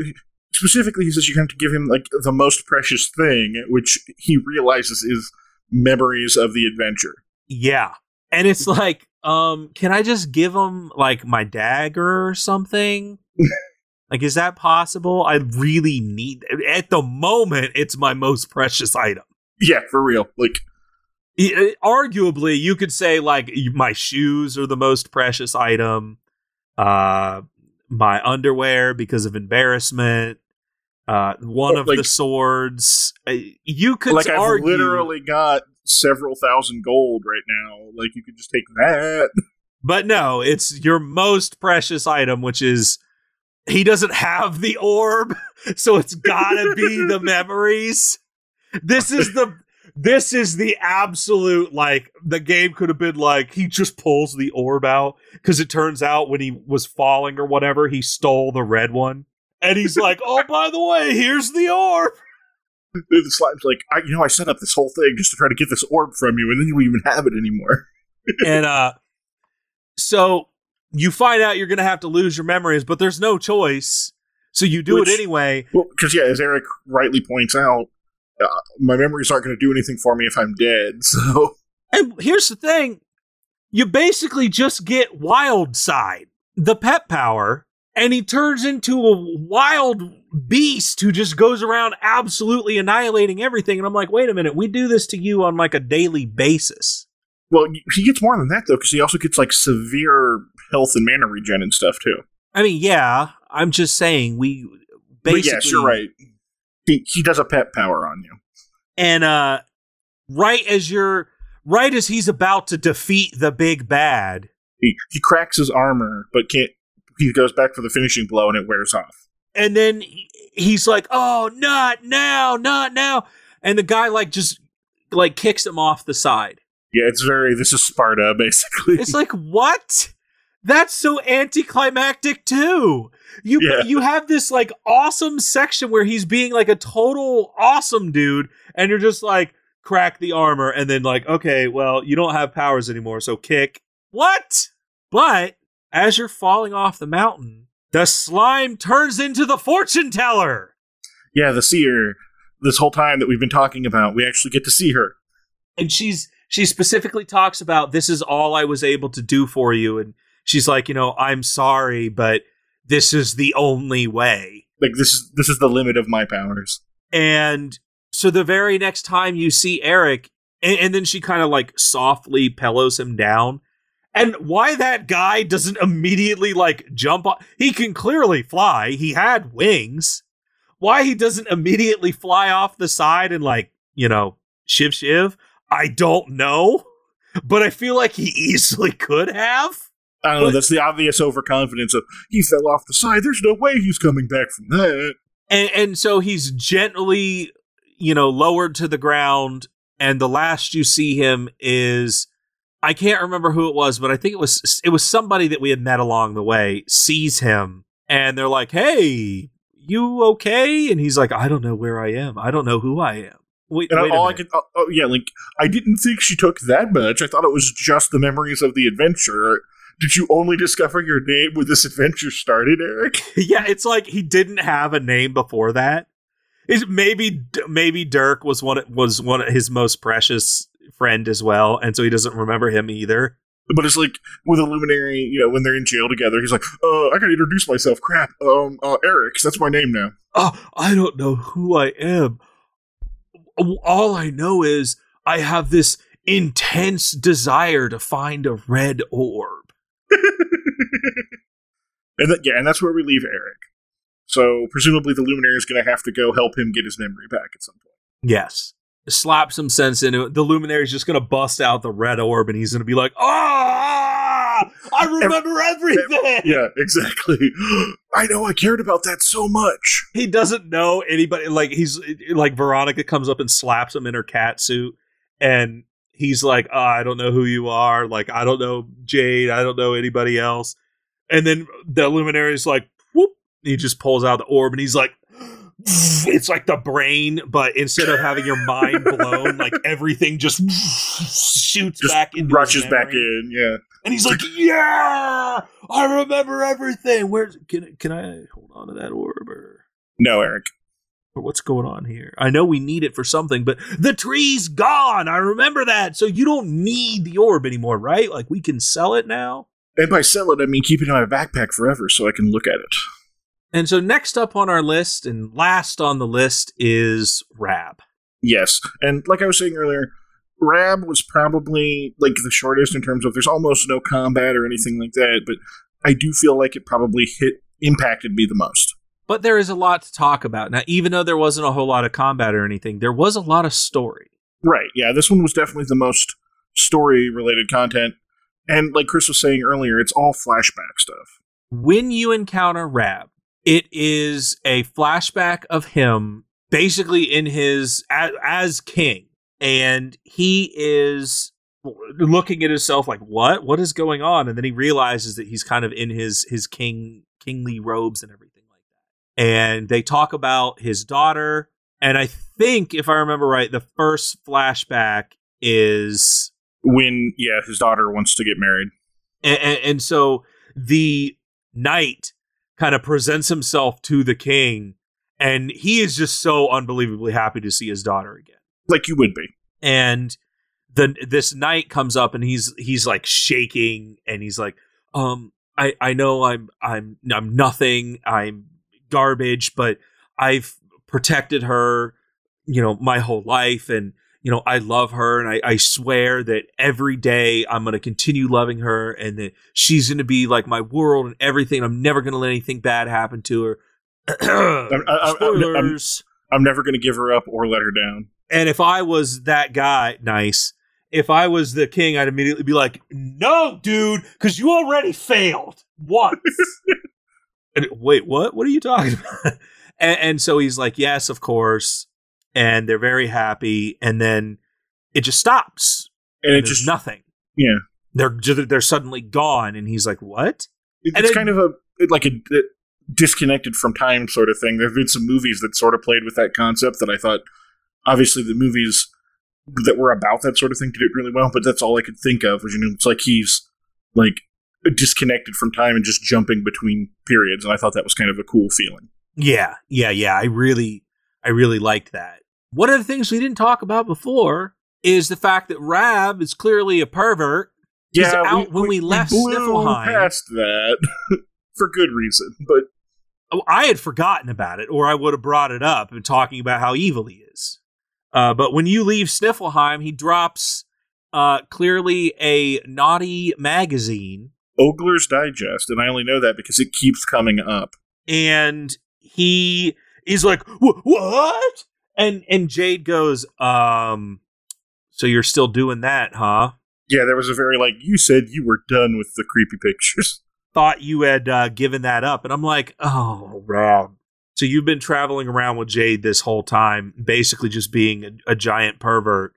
specifically, he says you're have to give him like the most precious thing, which he realizes is memories of the adventure. Yeah. And it's like, um, can I just give him like my dagger or something? like, is that possible? I really need at the moment it's my most precious item. Yeah, for real. Like Arguably, you could say like my shoes are the most precious item, uh, my underwear because of embarrassment, uh, one of like- the swords. Uh, You could like I've literally got several thousand gold right now. Like you could just take that. But no, it's your most precious item, which is he doesn't have the orb, so it's gotta be the memories. This is the this is the absolute like the game could have been like he just pulls the orb out because it turns out when he was falling or whatever, he stole the red one. And he's like, Oh, by the way, here's the orb. the slime's like, I, you know, I set up this whole thing just to try to get this orb from you, and then you won't even have it anymore. and uh so you find out you're gonna have to lose your memories, but there's no choice. So you do Which- it anyway. Well, because yeah, as Erik rightly points out, uh, my memories aren't going to do anything for me if I'm dead. So And here's the thing you basically just get Wild Side, the pet power, and he turns into a wild beast who just goes around absolutely annihilating everything. And I'm like, wait a minute, we do this to you on like a daily basis. Well, he gets more than that though, because he also gets like severe health and mana regen and stuff too. I mean, yeah, I'm just saying we But basically yes, you're right. He he does a pet power on you. and uh right as you're right as he's about to defeat the big bad He he cracks his armor, but can't. He goes back for the finishing blow, and it wears off. and then he's like oh not now not now and the guy like just like kicks him off the side Yeah, it's very. This is Sparta, basically. it's like what that's so anticlimactic too you Yeah. you have this like awesome section where he's being like a total awesome dude and you're just like crack the armor and then like okay well you don't have powers anymore so kick what but as you're falling off the mountain the slime turns into the fortune teller yeah, the seer. This whole time that we've been talking about, we actually get to see her. and she's she specifically talks about this is all I was able to do for you and she's like you know I'm sorry but this is the only way. Like this is this is the limit of my powers. and so the very next time you see Erik and, and then she kind of like softly pillows him down. And why that guy doesn't immediately like jump on he can clearly fly. He had wings. Why he doesn't immediately fly off the side and like you know shiv shiv i don't know. But i feel like he easily could have I don't know. That's the obvious overconfidence of he fell off the side. There's no way he's coming back from that. and and so he's gently you know lowered to the ground and the last you see him is i can't remember who it was but i think it was it was somebody that we had met along the way sees him and they're like hey you okay and he's like i don't know where i am i don't know who i am wait, And wait all I could, oh, oh yeah, like I didn't think she took that much. I thought it was just the memories of the adventure. Did you only discover your name when this adventure started, Erik? yeah, it's like he didn't have a name before that. Is maybe maybe Derk was one was one of his most precious friend as well, and so he doesn't remember him either. But it's like with a luminary, you know, when they're in jail together, he's like, "Uh, I gotta introduce myself. Crap, um, uh, Erik, that's my name now." Oh, I don't know who I am. All I know is I have this intense desire to find a red orb. and that, yeah, and that's where we leave Erik. So presumably the luminary is gonna have to go help him get his memory back at some point. Yes. Slap some sense into it. The luminary's just gonna bust out the red orb and he's gonna be like, Ah I remember everything. Yeah, exactly. I know I cared about that so much. he doesn't know anybody like he's like veronica comes up and slaps him in her cat suit and he's like, oh, I don't know who you are. Like, I don't know Jade. I don't know anybody else. And then the luminary's like, whoop. He just pulls out the orb and he's like, it's like the brain, but instead of having your mind blown, like everything just shoots Just back into his rushes back in. Yeah. And he's like, "Yeah, I remember everything. Where's can can I hold on to that orb or, No, Erik. What's going on here? I know we need it for something, but the tree's gone. I remember that. So you don't need the orb anymore, right? Like we can sell it now." And by sell it, I mean keep it in my backpack forever so I can look at it. And so next up on our list and last on the list is Rab. Yes. And like I was saying earlier, Rab was probably like the shortest in terms of there's almost no combat or anything like that, but I do feel like it probably hit impacted me the most. But there is a lot to talk about. Now, even though there wasn't a whole lot of combat or anything, there was a lot of story. Right. Yeah, this one was definitely the most story related content. And like Chris was saying earlier, it's all flashback stuff. When you encounter Rab, it is a flashback of him basically in his as, as king and he is looking at himself like what what is going on and then he realizes that he's kind of in his his king kingly robes and everything and they talk about his daughter and i think if i remember right the first flashback is When yeah, his daughter wants to get married. and, and, and so the knight kind of presents himself to the king and he is just so unbelievably happy to see his daughter again Like you would be. and the this knight comes up and he's he's like shaking and he's like um i i know i'm i'm i'm nothing i'm garbage but i've protected her you know my whole life and you know i love her and i i swear that every day i'm going to continue loving her and that she's going to be like my world and everything i'm never going to let anything bad happen to her I'm- I'm- I'm- Spoilers. I'm never going to give her up or let her down. And if I was that guy, nice. If I was the king, I'd immediately be like, "No, dude, because you already failed once." and, wait, what? What are you talking about? and, and so he's like, "Yes, of course." And they're very happy, and then it just stops. And it just nothing. Yeah. they're they're suddenly gone, and he's like, "What?" It's And kind of a like a, a disconnected from time sort of thing. There have been some movies that sort of played with that concept that I thought, obviously, the movies that were about that sort of thing did it really well. But that's all I could think of. Was you know, it's like he's like disconnected from time and just jumping between periods, and I thought that was kind of a cool feeling. Yeah, yeah, yeah. I really, I really liked that. One of the things we didn't talk about before is the fact that Rab is clearly a pervert. He's out when we left blew Sniflheim. past that for good reason, but Oh, I had forgotten about it, or I would have brought it up and talking about how evil he is. Uh, but when you leave Sniflheim, he drops uh, clearly a naughty magazine, Ogler's Digest, and I only know that because it keeps coming up. and he is like, "What?" And and Jade goes, "Um, so you're still doing that, huh?" Yeah, there was a very like you said you were done with the creepy pictures. thought you had uh, given that up. And I'm like, oh, Rob. So you've been traveling around with Jade this whole time, basically just being a, a giant pervert.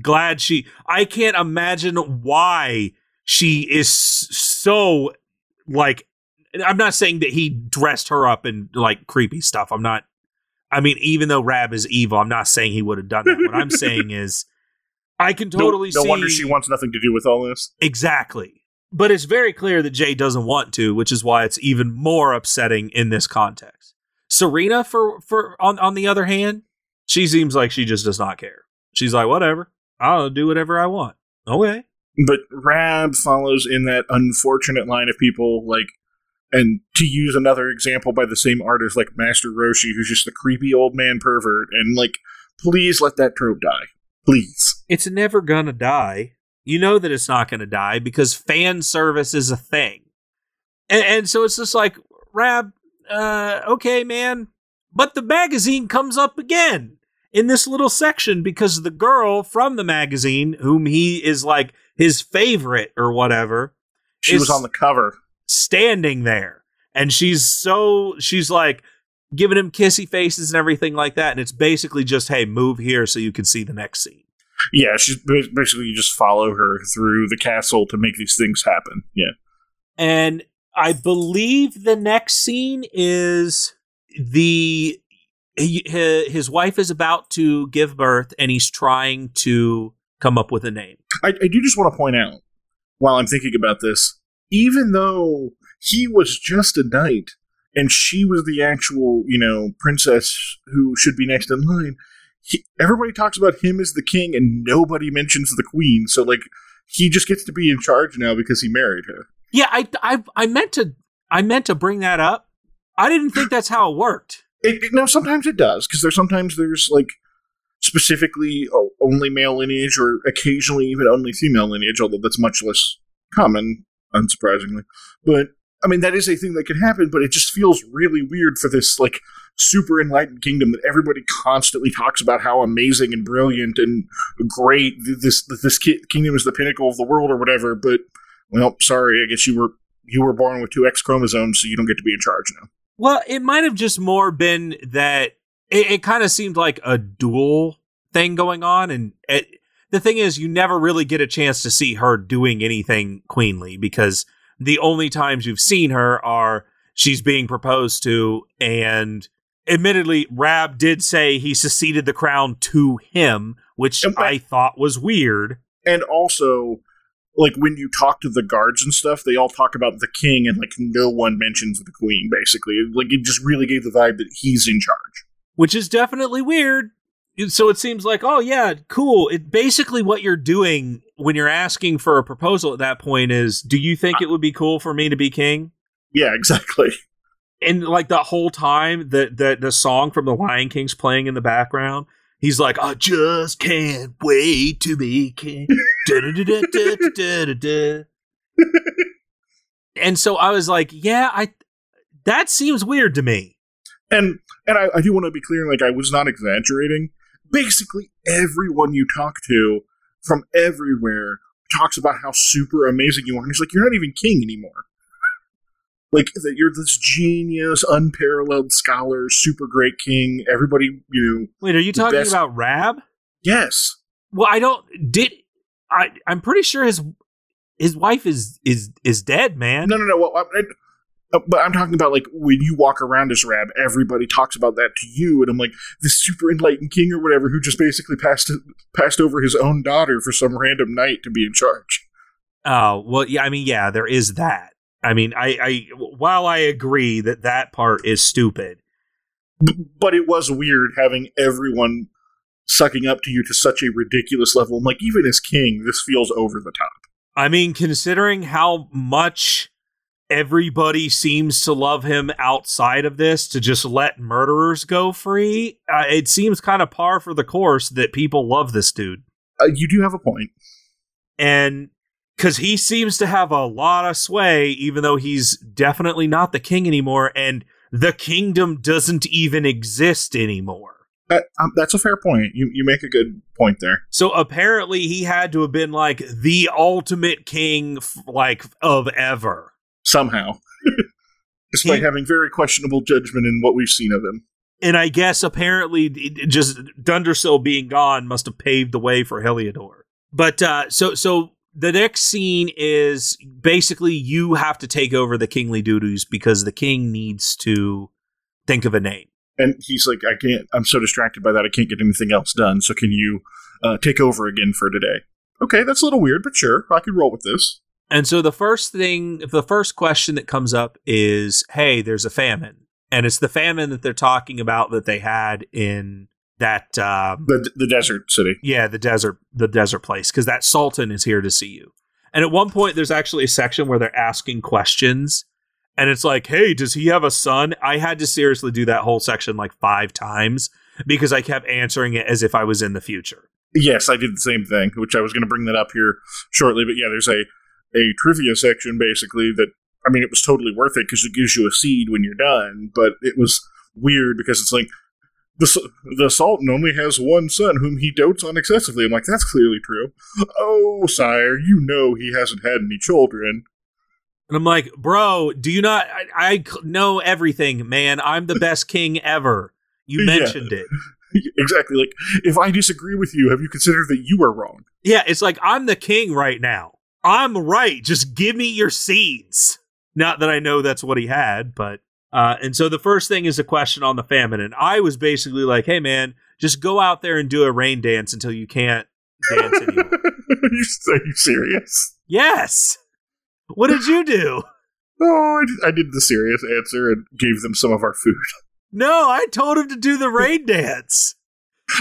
Glad she, I can't imagine why she is so like, I'm not saying that he dressed her up in like creepy stuff. I'm not, I mean, even though Rab is evil, I'm not saying he would have done that. What I'm saying is, I can totally no, no see. wonder she wants nothing to do with all this. Exactly. But it's very clear that Jay doesn't want to, which is why it's even more upsetting in this context. Serena, for for on on the other hand, she seems like she just does not care. She's like, whatever, I'll do whatever I want. Okay. But Rab follows in that unfortunate line of people like and to use another example by the same artist like Master Roshi, who's just the creepy old man pervert, and like, please let that trope die. Please. It's never gonna die. You know that it's not gonna die because fan service is a thing. And, and so it's just like, Rab, uh, okay, man. But the magazine comes up again in this little section because the girl from the magazine, whom he is like his favorite or whatever, She was on the cover. standing there. And she's so, she's like giving him kissy faces and everything like that. And it's basically just, hey, move here so you can see the next scene. Yeah, she's basically you just follow her through the castle to make these things happen. Yeah. And I believe the next scene is the he, his wife is about to give birth and he's trying to come up with a name. I, I do just want to point out while I'm thinking about this, even though he was just a knight and she was the actual, you know, princess who should be next in line, he, everybody talks about him as the king and nobody mentions the queen. So like he just gets to be in charge now because he married her. Yeah, I I I meant to I meant to bring that up. I didn't think that's how it worked. It, it, no, sometimes it does because there's sometimes there's like specifically only male lineage or occasionally even only female lineage, although that's much less common, unsurprisingly. But I mean, that is a thing that can happen, but it just feels really weird for this like super enlightened kingdom that everybody constantly talks about how amazing and brilliant and great this this kingdom is the pinnacle of the world or whatever. But well, sorry, I guess you were you were born with two X chromosomes, so you don't get to be in charge now. Well, it might have just more been that it, it kind of seemed like a dual thing going on, and it, the thing is, you never really get a chance to see her doing anything queenly because the only times you've seen her are she's being proposed to, and admittedly, Rab did say he succeeded the crown to him, which I thought was weird. And also, like when you talk to the guards and stuff, they all talk about the king, and like no one mentions the queen. Basically, like it just really gave the vibe that he's in charge, which is definitely weird. So it seems like, oh yeah, cool. It basically what you're doing when you're asking for a proposal at that point is, do you think uh, it would be cool for me to be king? Yeah, exactly. And like the whole time, the the the song from the Lion King's playing in the background, He's like, I just can't wait to be king. and so I was like, yeah, I that seems weird to me. And and I, I do want to be clear, like I was not exaggerating. Basically, everyone you talk to from everywhere talks about how super amazing you are. And he's like, you're not even king anymore like that you're this genius, unparalleled scholar, super great king. Everybody, you know. Wait, are you talking best- about Rab? Yes. Well, I don't. Did I? I'm pretty sure his his wife is is is dead, man. No, no, no. Well, I, Uh, but I'm talking about like when you walk around as Rab, everybody talks about that to you, and I'm like this super enlightened king or whatever who just basically passed passed over his own daughter for some random knight to be in charge. Oh well, yeah. I mean, yeah, there is that. I mean, I, I while I agree that that part is stupid, but it was weird having everyone sucking up to you to such a ridiculous level. I'm like, even as king, this feels over the top. I mean, considering how much everybody seems to love him outside of this to just let murderers go free, uh, it seems kind of par for the course that people love this dude. Uh, you do have a point. And because he seems to have a lot of sway, even though he's definitely not the king anymore, and the kingdom doesn't even exist anymore. Uh, um, that's a fair point. You you make a good point there. So apparently, he had to have been like the ultimate king, like of ever. Somehow, despite he, having very questionable judgment in what we've seen of him. And I guess apparently, just Dundrasil being gone must have paved the way for Heliodor. But uh, so so the next scene is basically you have to take over the kingly duties because the king needs to think of a name. And he's like, I can't, I'm so distracted by that, I can't get anything else done. So can you uh, take over again for today? Okay, that's a little weird, but sure, I can roll with this. And so the first thing, the first question that comes up is, hey, there's a famine. And it's the famine that they're talking about that they had in that um, the the desert city. Yeah, the desert the desert place because that sultan is here to see you. And at one point, there's actually a section where they're asking questions, and it's like, "Hey, does he have a son?" I had to seriously do that whole section like five times because I kept answering it as if I was in the future. Yes, I did the same thing, which I was going to bring that up here shortly. But yeah, there's a a trivia section basically that I mean, it was totally worth it because it gives you a seed when you're done, but it was weird because it's like the, the Sultan only has one son whom he dotes on excessively. I'm like, that's clearly true. Oh, sire, you know he hasn't had any children. And I'm like, bro, do you not? I, I know everything, man. I'm the best king ever. You mentioned yeah. it. exactly. Like, if I disagree with you, have you considered that you are wrong? Yeah, it's like I'm the king right now. I'm right. Just give me your seeds. Not that I know that's what he had, but uh, and so the first thing is a question on the famine, and I was basically like, "Hey, man, just go out there and do a rain dance until you can't dance anymore." are, you, serious? Yes. What did you do? Oh, I did, I did the serious answer and gave them some of our food. No, I told him to do the rain dance.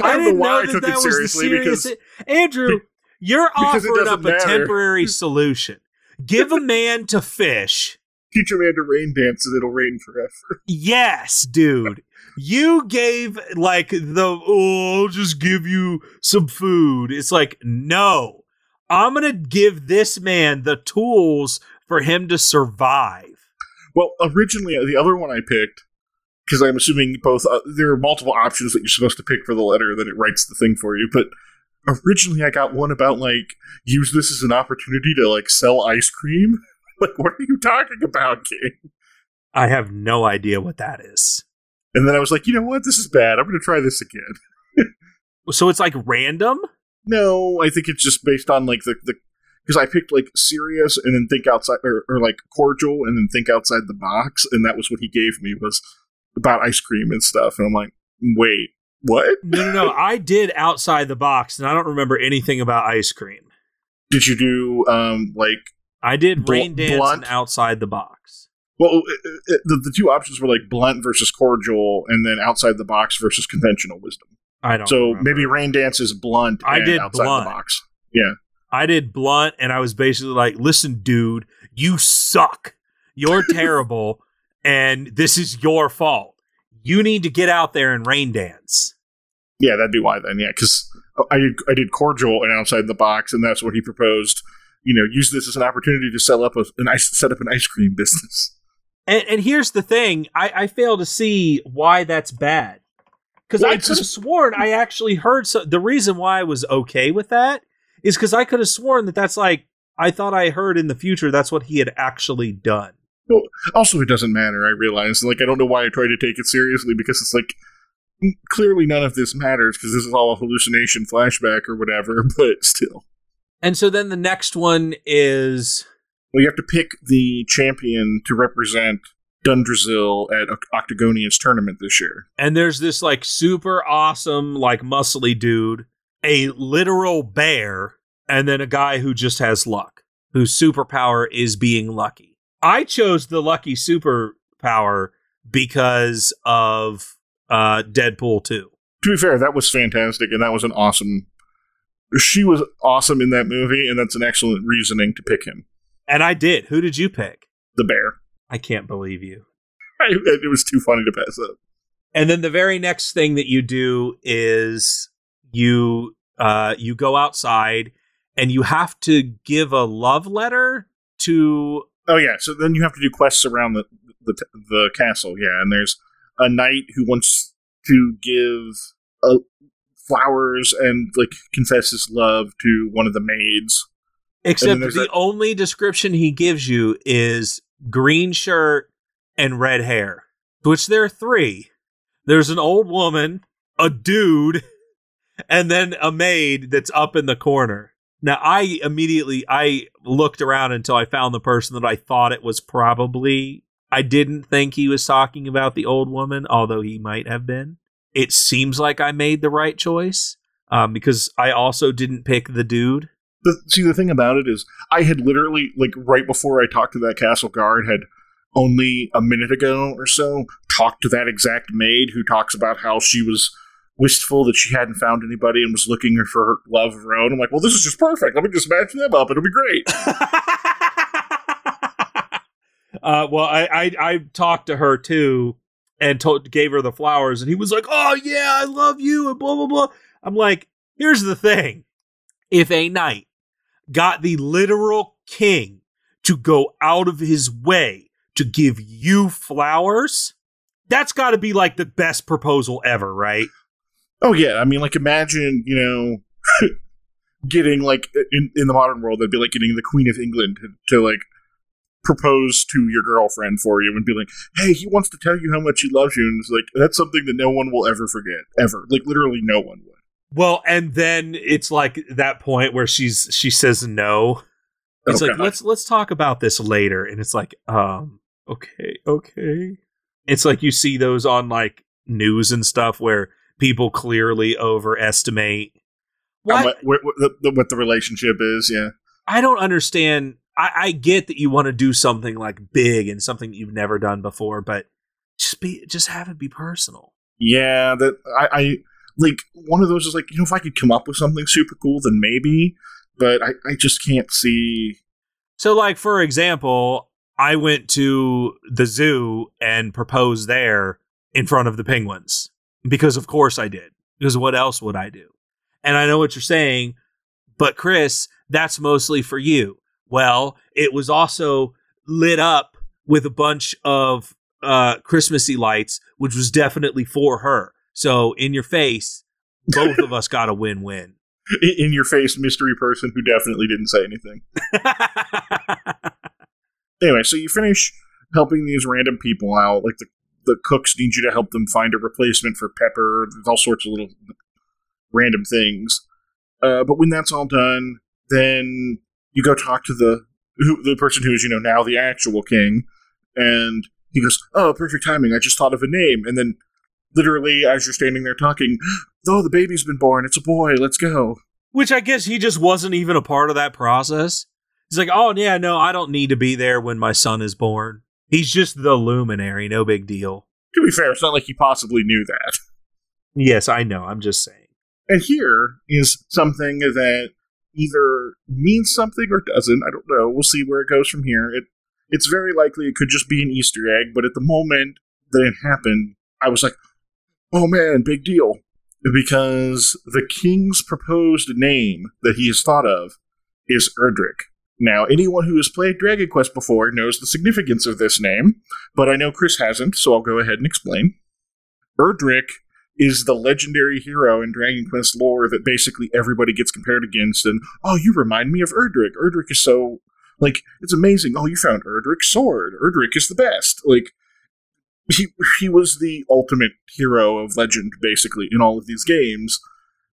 I, I, don't didn't know why know I that took that it was the serious. because Andrew, you're because offering up a matter. temporary solution. Give a man to fish. teach a man to rain dance and it'll rain forever. Yes, dude. You gave like the oh, I'll just give you some food. It's like, no. I'm gonna give this man the tools for him to survive. Well, originally the other one I picked because I'm assuming both uh, there are multiple options that you're supposed to pick for the letter that it writes the thing for you, but originally I got one about like use this as an opportunity to like sell ice cream. Like, what are you talking about, King? I have no idea what that is. And then I was like, you know what? This is bad. I'm going to try this again. So it's like random? No, I think it's just based on like the the because I picked like serious and then think outside or, or like cordial and then think outside the box, and that was what he gave me was about ice cream and stuff. And I'm like, wait, what? No, no, no. I did outside the box, and I don't remember anything about ice cream. Did you do um like I did Bl- rain dance blunt? and outside the box. well uh, uh, the, the two options were like blunt versus cordial and then outside the box versus conventional wisdom. I don't. So remember. maybe rain dance is blunt. I and did outside blunt. the box. Yeah. I did blunt, and I was basically like, "Listen, dude, you suck. You're terrible, and this is your fault. You need to get out there and rain dance." Yeah, that'd be why then. Yeah, because I did I did cordial and outside the box, and that's what he proposed. You know, use this as an opportunity to sell up a, an ice set up an ice cream business. And, and here's the thing: I, I fail to see why that's bad. Because Well, I could have sworn I actually heard so. The reason why I was okay with that is because I could have sworn that that's like I thought I heard in the future that's what he had actually done. Also, it doesn't matter. I realize. Like, I don't know why I tried to take it seriously because it's like clearly none of this matters because this is all a hallucination, flashback, or whatever. But still, And so then the next one is well, you have to pick the champion to represent Dundrasil at Oct- Octagonian's tournament this year. and there's this like super awesome like muscly dude, a literal bear, and then a guy who just has luck, whose superpower is being lucky. I chose the lucky superpower because of uh Deadpool 2. To be fair, that was fantastic, and that was an awesome. She was awesome in that movie, and that's an excellent reasoning to pick him. And I did. Who did you pick? The bear. I can't believe you. I, it was too funny to pass up. And then the very next thing that you do is you uh you go outside and you have to give a love letter to Oh yeah, so then you have to do quests around the the, the castle, yeah. And there's a knight who wants to give uh, flowers and like confess his love to one of the maids. except the that- only description he gives you is green shirt and red hair. Which there are three. There's an old woman, a dude, and then a maid that's up in the corner. Now I immediately I looked around until I found the person that I thought it was probably. I didn't think he was talking about the old woman, although he might have been. It seems like I made the right choice um, because I also didn't pick the dude. The, see, the thing about it is, I had literally like right before I talked to that castle guard, had only a minute ago or so talked to that exact maid who talks about how she was wistful that she hadn't found anybody and was looking for her love of her own. I'm like, well, this is just perfect. Let me just match them up. It'll be great. uh, well, I, I I talked to her too, and told gave her the flowers, and he was like, "Oh yeah, I love you," and blah blah blah. I'm like, here's the thing: if a knight got the literal king to go out of his way to give you flowers, that's got to be like the best proposal ever, right? Oh yeah, I mean, like imagine you know getting like in in the modern world, they'd be like getting the Queen of England to, to like propose to your girlfriend for you and be like, "Hey, he wants to tell you how much he loves you," and it's like that's something that no one will ever forget, ever. Like literally, no one would. Well, and then it's like that point where she's she says no. It's Oh, like let's let's talk about this later, and it's like um okay okay. It's like you see those on like news and stuff where people clearly overestimate. What what, what, the, what the relationship is, yeah. I don't understand. I, I get that you want to do something like big and something that you've never done before, but just be just have it be personal. Yeah, that I, I like one of those is like, you know, if I could come up with something super cool, then maybe, but I, I just can't see. So, like for example, I went to the zoo and proposed there in front of the penguins because, of course, I did. Because what else would I do? And I know what you're saying, but Chris, that's mostly for you. Well, it was also lit up with a bunch of uh, Christmassy lights, which was definitely for her. So, in your face, both of us got a win-win. In, in your face, mystery person who definitely didn't say anything. Anyway, so you finish helping these random people out, like the the cooks need you to help them find a replacement for Pepper. There's all sorts of little random things. Uh, but when that's all done, then you go talk to the who, the person who is you know now the actual king, and he goes, "Oh, perfect timing! I just thought of a name." And then, literally, as you're standing there talking, "Oh, the baby's been born! It's a boy! Let's go!" Which I guess he just wasn't even a part of that process. He's like, oh, yeah, no, I don't need to be there when my son is born. He's just the luminary, no big deal. To be fair, it's not like he possibly knew that. Yes, I know. I'm just saying. And here is something that either means something or doesn't. I don't know. We'll see where it goes from here. It it's very likely it could just be an Easter egg, but at the moment that it happened, I was like, "Oh man, big deal." Because the king's proposed name that he has thought of is Erdrick. Now, anyone who has played Dragon Quest before knows the significance of this name, but I know Chris hasn't, so I'll go ahead and explain. Erdrick is the legendary hero in Dragon Quest lore that basically everybody gets compared against. And oh, you remind me of Erdrick. Erdrick is so like it's amazing. Oh, you found Erdrick's sword. Erdrick is the best. Like he he was the ultimate hero of legend, basically, in all of these games.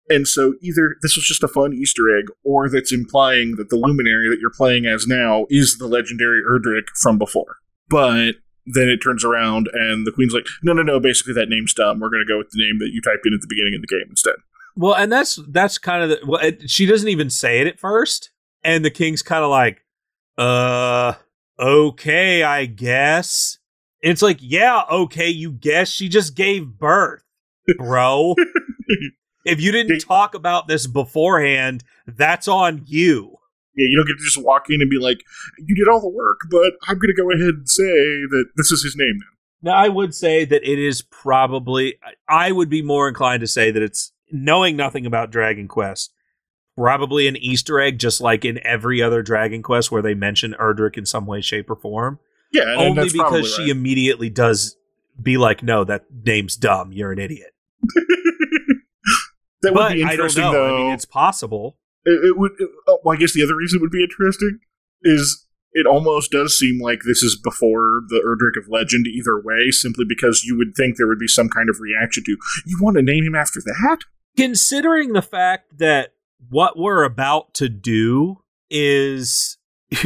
And so either this was just a fun Easter egg, or that's implying that the luminary that you're playing as now is the legendary Erdrick from before. But then it turns around and the queen's like, no, no, no, basically that name's dumb. We're going to go with the name that you typed in at the beginning of the game instead. Well, and that's that's kind of the. Well, it, she doesn't even say it at first, and the king's kind of like, "Uh, okay, I guess." And it's like, "Yeah, okay, you guess." She just gave birth, bro. if you didn't talk about this beforehand, that's on you. Yeah, you don't get to just walk in and be like, you did all the work, but I'm going to go ahead and say that this is his name now. Now, I would say that it is probably. I would be more inclined to say that it's knowing nothing about Dragon Quest, probably an Easter egg, just like in every other Dragon Quest where they mention Erdrick in some way, shape, or form. Yeah, and Only because she immediately does be like, "No, that name's dumb. You're an idiot." that would But be I don't interesting, know. though. I mean, it's possible. It, it would. oh, well, I guess the other reason it would be interesting is it almost does seem like this is before the Erdrick of Legend either way, simply because you would think there would be some kind of reaction to, you want to name him after that? considering the fact that what we're about to do is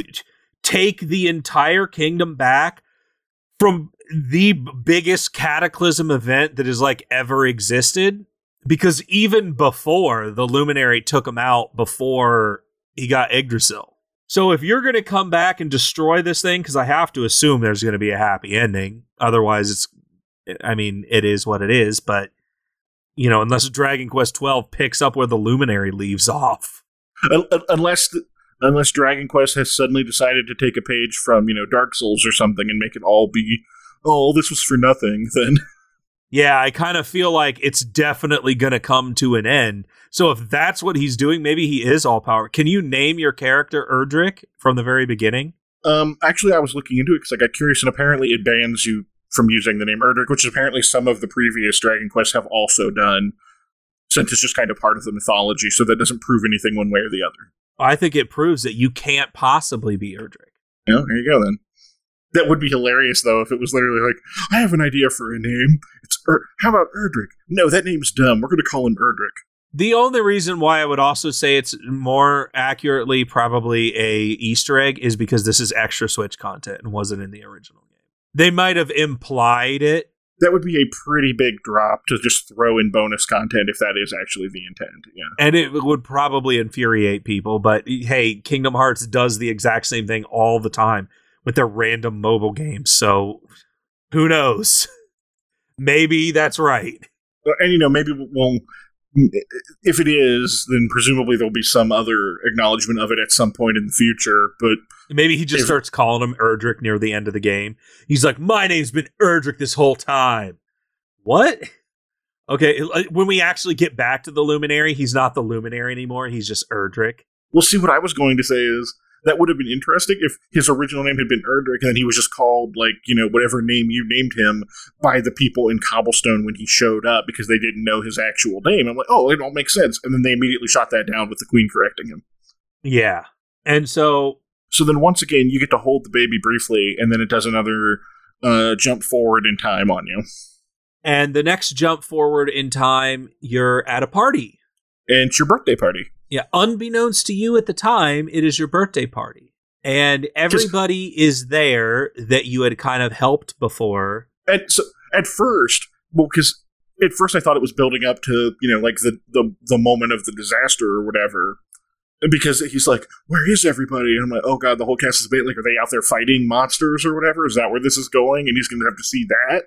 take the entire kingdom back from the biggest cataclysm event that has like ever existed because even before the luminary took him out before he got Yggdrasil. So if you're going to come back and destroy this thing cuz I have to assume there's going to be a happy ending otherwise it's I mean it is what it is but you know, unless Dragon Quest twelve picks up where the Luminary leaves off. Un- un- unless unless Dragon Quest has suddenly decided to take a page from you know Dark Souls or something and make it all be oh this was for nothing then Yeah, I kind of feel like it's definitely going to come to an end. So if that's what he's doing, maybe he is all power. Can you name your character Erdrick from the very beginning? um actually I was looking into it because I got curious and apparently it bans you from using the name Erdrick which apparently some of the previous Dragon Quests have also done since it's just kind of part of the mythology so that doesn't prove anything one way or the other I think it proves that you can't possibly be Erdrick. yeah there you go then That would be hilarious, though, if it was literally like, I have an idea for a name. It's er- How about Erdrick? No, that name's dumb. We're going to call him Erdrick. The only reason why I would also say it's more accurately probably a Easter egg is because this is extra Switch content and wasn't in the original game. They might have implied it. That would be a pretty big drop to just throw in bonus content if that is actually the intent. Yeah. And it would probably infuriate people, but hey, Kingdom Hearts does the exact same thing all the time with their random mobile games. So who knows? Maybe that's right. And you know, maybe we'll if it is, then presumably there'll be some other acknowledgement of it at some point in the future. But maybe he just if, starts calling him Erdrick near the end of the game. He's like, "My name's been Erdrick this whole time." What? Okay, uh, when we actually get back to the Luminary, he's not the Luminary anymore. He's just Erdrick. Well, see, what I was going to say is that would have been interesting if his original name had been Erdrick and then he was just called like you know whatever name you named him by the people in Cobblestone when he showed up because they didn't know his actual name. I'm like, oh, it all makes sense, and then they immediately shot that down with the Queen correcting him. Yeah, and so so then once again you get to hold the baby briefly, and then it does another uh, jump forward in time on you. And the next jump forward in time, you're at a party. And it's your birthday party. Yeah, unbeknownst to you at the time, it is your birthday party. And everybody is there that you had kind of helped before. And so at first, well, because at first I thought it was building up to, you know, like the, the, the moment of the disaster or whatever. Because he's like, where is everybody? And I'm like, oh god, the whole cast is bait. like, are they out there fighting monsters or whatever? Is that where this is going? And he's going to have to see that?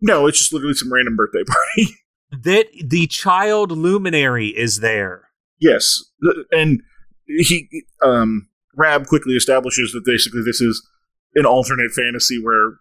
No, it's just literally some random birthday party. that the child luminary is there. Yes, and he um, Rab quickly establishes that basically this is an alternate fantasy where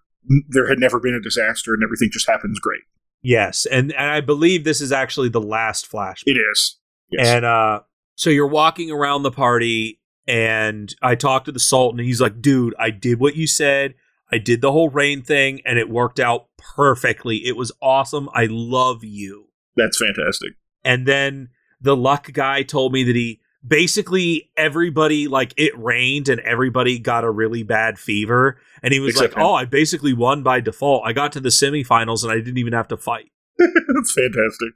there had never been a disaster and everything just happens great. Yes, and and I believe this is actually the last flashback. It is. Yes. And uh, so you're walking around the party, and I talked to the Sultan, and he's like, "Dude, I did what you said. I did the whole rain thing, and it worked out perfectly. It was awesome. I love you." That's fantastic. And then the luck guy told me that he basically everybody like it rained and everybody got a really bad fever. And he was Except like him. oh i basically won by default. I got to the semifinals and i didn't even have to fight. That's fantastic.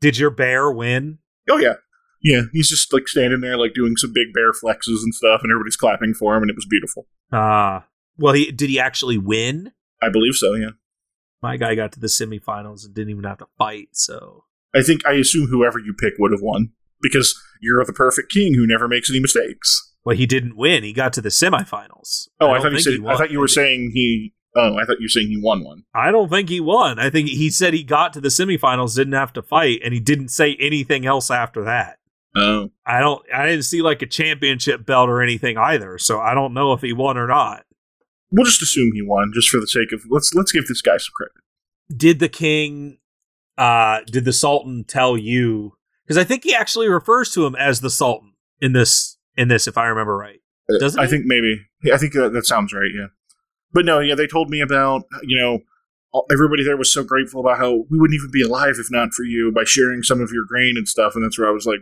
Did your bear win? Oh yeah. Yeah he's just like standing there like doing some big bear flexes and stuff and everybody's clapping for him and it was beautiful. Ah. Uh, well he did he actually win? I believe so yeah. My guy got to the semifinals and didn't even have to fight so I think I assume whoever you pick would have won because you're the perfect king who never makes any mistakes. Well, he didn't win. He got to the semifinals. Oh, I, I thought you said. I thought you were saying he. Oh, I thought you were saying he won one. I don't think he won. I think he said he got to the semifinals, didn't have to fight, and he didn't say anything else after that. Oh, I don't. I didn't see like a championship belt or anything either. So I don't know if he won or not. We'll just assume he won, just for the sake of let's let's give this guy some credit. Did the king uh, did the Sultan tell you? Because I think he actually refers to him as the Sultan in this in this, if I remember right. Uh, Doesn't I he? think maybe. I think that, that sounds right. Yeah, but no, yeah, they told me about you know everybody there was so grateful about how we wouldn't even be alive if not for you by sharing some of your grain and stuff, and that's where I was like,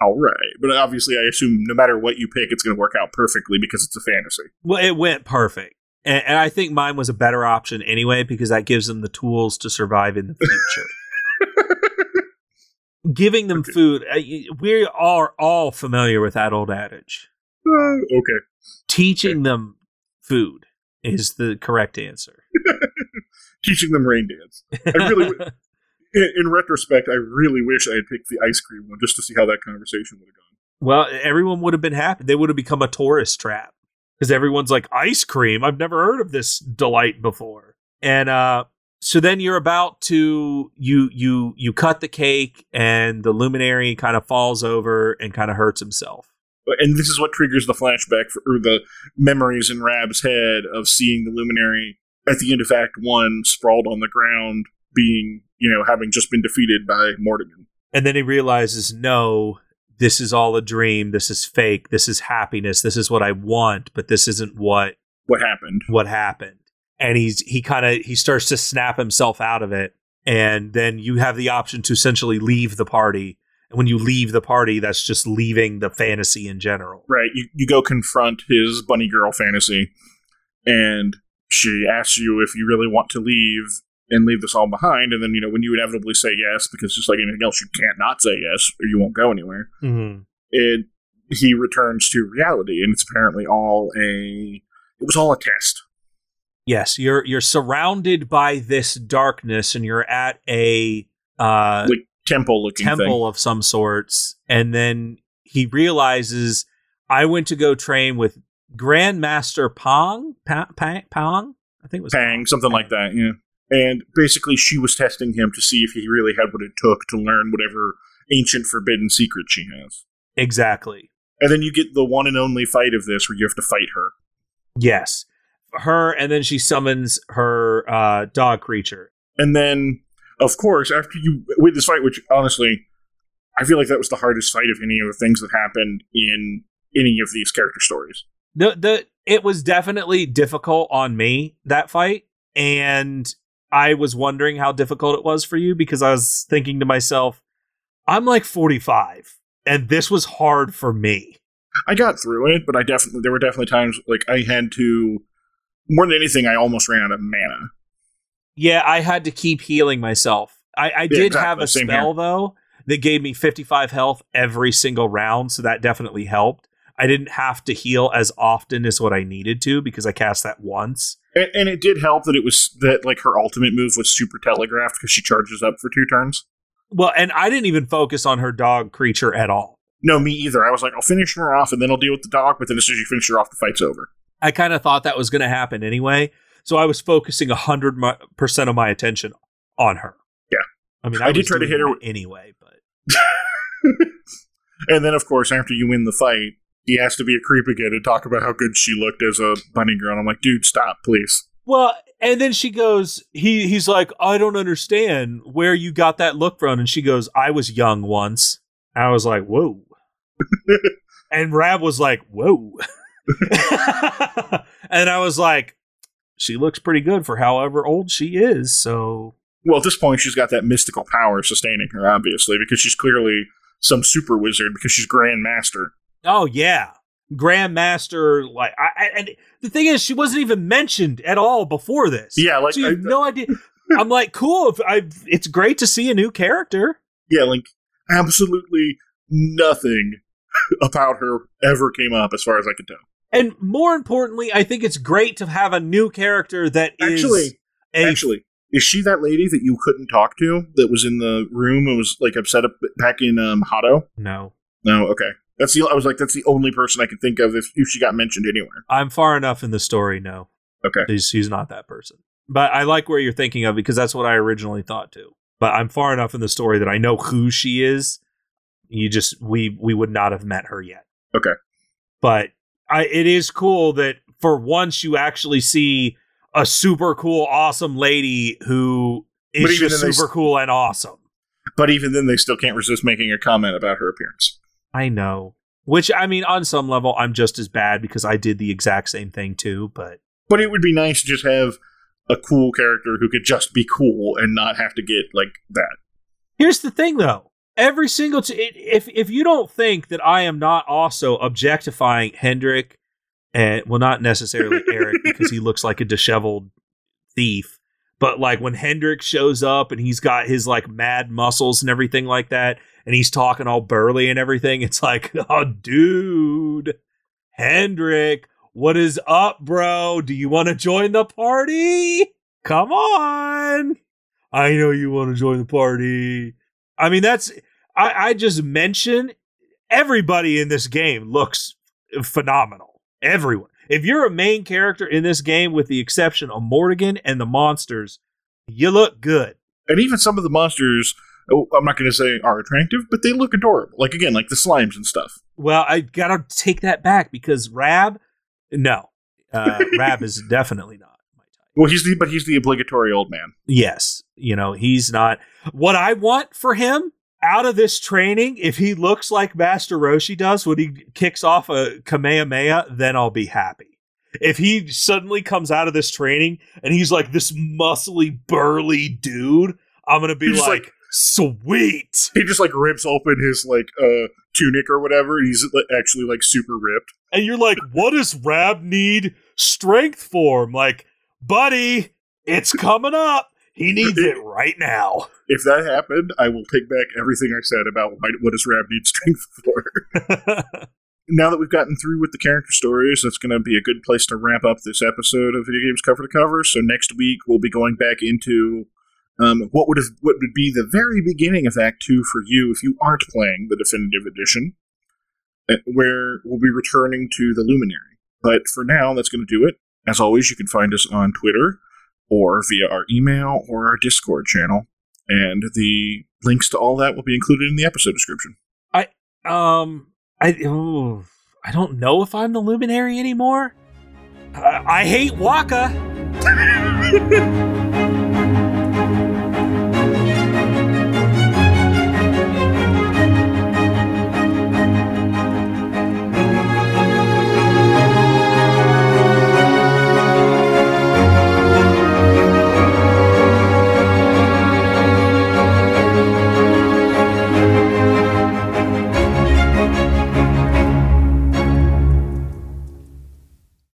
all right. But obviously, I assume no matter what you pick, it's going to work out perfectly because it's a fantasy. Well, it went perfect. And, and, I think mine was a better option anyway because that gives them the tools to survive in the future. Giving them okay. food, uh, we are all familiar with that old adage. Uh, okay. Teaching okay. them food is the correct answer. Teaching them rain dance. I really, in, in retrospect, I really wish I had picked the ice cream one just to see how that conversation would have gone. Well, everyone would have been happy. They would have become a tourist trap because everyone's like ice cream. I've never heard of this delight before. And uh, so then you're about to you you you cut the cake, and the luminary kind of falls over and kind of hurts himself. And this is what triggers the flashback for, or the memories in Rab's head of seeing the luminary at the end of Act One, sprawled on the ground, being you know having just been defeated by Mordegon. And then he realizes, no, this is all a dream. This is fake. This is happiness. This is what I want, but this isn't what what happened. What happened. And he's he kind of he starts to snap himself out of it and then you have the option to essentially leave the party. And when you leave the party, that's just leaving the fantasy in general. Right. You you go confront his bunny girl fantasy and she asks you if you really want to leave and leave this all behind. And then, you know, when you inevitably say yes, because just like anything else, you can't not say yes or you won't go anywhere. Mm-hmm. It he returns to reality, and it's apparently all a it was all a test. Yes, you're you're surrounded by this darkness, and you're at a uh, Like temple looking temple thing. of some sorts, and then he realizes I went to go train with Grandmaster Pong, pa- pa- Pong, I think it was Pang, something like that, yeah. And basically, she was testing him to see if he really had what it took to learn whatever ancient forbidden secret she has. Exactly. And then you get the one and only fight of this where you have to fight her. Yes, her, and then she summons her uh, dog creature. And then, of course, after you win this fight, which honestly, I feel like that was the hardest fight of any of the things that happened in any of these character stories. the the it was definitely difficult on me that fight and i was wondering how difficult it was for you because i was thinking to myself i'm like 45 and this was hard for me I got through it, but I definitely there were definitely times like I had to more than anything, I almost ran out of mana. yeah i had to keep healing myself i, I did exactly. have a Same spell though that gave me 55 health every single round so that definitely helped i didn't have to heal as often as what i needed to because i cast that once And, and it did help that it was that like her ultimate move was super telegraphed because she charges up for two turns. well and i didn't even focus on her dog creature at all No, me either. I was like, I'll finish her off and then I'll deal with the dog. But then as soon as you finish her off, the fight's over. I kind of thought that was going to happen anyway. So I was focusing 100% of my attention on her. Yeah. I mean, I I, did try to hit her with- anyway, but and then, of course, after you win the fight, he has to be a creep again and talk about how good she looked as a bunny girl. And I'm like, dude, stop, please. well, and then she goes, he he's like, I don't understand where you got that look from, and she goes, I was young once. I was like, whoa, and Rab was like, whoa, and I was like, she looks pretty good for however old she is. So Well, at this point, she's got that mystical power sustaining her, obviously, because she's clearly some super wizard because she's Grand Master. Oh yeah, Grandmaster. Like, I, I, and the thing is, she wasn't even mentioned at all before this. Yeah, like so you have I- no idea. I'm like, cool. If I, it's great to see a new character. Yeah, like absolutely nothing about her ever came up as far as I could tell. And more importantly, I think it's great to have a new character that Actually, a Actually, is she that lady that you couldn't talk to that was in the room and was like upset up back in um, Hado? no. No, okay. That's the I was like that's the only person I could think of if, if she got mentioned anywhere. I'm far enough in the story. No, Okay. he's he's not that person. But I like where you're thinking of because that's what I originally thought too. But I'm far enough in the story that I know who she is. You just we we would not have met her yet. Okay. But I it is cool that for once you actually see a super cool, awesome lady who is just super s- cool and awesome. But even then they still can't resist making a comment about her appearance. I know. Which I mean, on some level, I'm just as bad because I did the exact same thing too. But But it would be nice to just have a cool character who could just be cool and not have to get like that. Here's the thing, though. Every single t- if if you don't think that I am not also objectifying Hendrik, and well, not necessarily Erik because he looks like a disheveled thief, but like when Hendrik shows up and he's got his like mad muscles and everything like that, and he's talking all burly and everything, it's like, oh, dude, Hendrik, what is up, bro? Do you want to join the party? Come on. I know you want to join the party. I mean, that's I, I just mention everybody in this game looks phenomenal. Everyone. If you're a main character in this game, with the exception of Mordegon and the monsters, you look good. And even some of the monsters, oh, I'm not going to say are attractive, but they look adorable. Like again, like the slimes and stuff. Well, I gotta take that back because Rab, no, uh, Rab is definitely not my type. Well, he's the but he's the obligatory old man. Yes, you know he's not. What I want for him out of this training, if he looks like Master Roshi does when he kicks off a Kamehameha, then I'll be happy. If he suddenly comes out of this training and he's like this muscly, burly dude, I'm gonna be like, like Sweet. He just like rips open his like uh tunic or whatever, and he's actually like super ripped. And you're like, what does Rab need strength for? I'm like, buddy, it's coming up. He needs it right now. If that happened, I will take back everything I said about why, what does Rab need strength for. now that we've gotten through with the character stories, that's going to be a good place to wrap up this episode of Video Games Cover to Cover. So next week we'll be going back into um, what would have, what would be the very beginning of Act Two for you if you aren't playing the definitive edition, uh, where we'll be returning to the Luminary. But for now, that's going to do it. As always, you can find us on Twitter or via our email or our Discord channel, and the links to all that will be included in the episode description. I um I ooh, I don't know if I'm the luminary anymore. I, I hate Waka.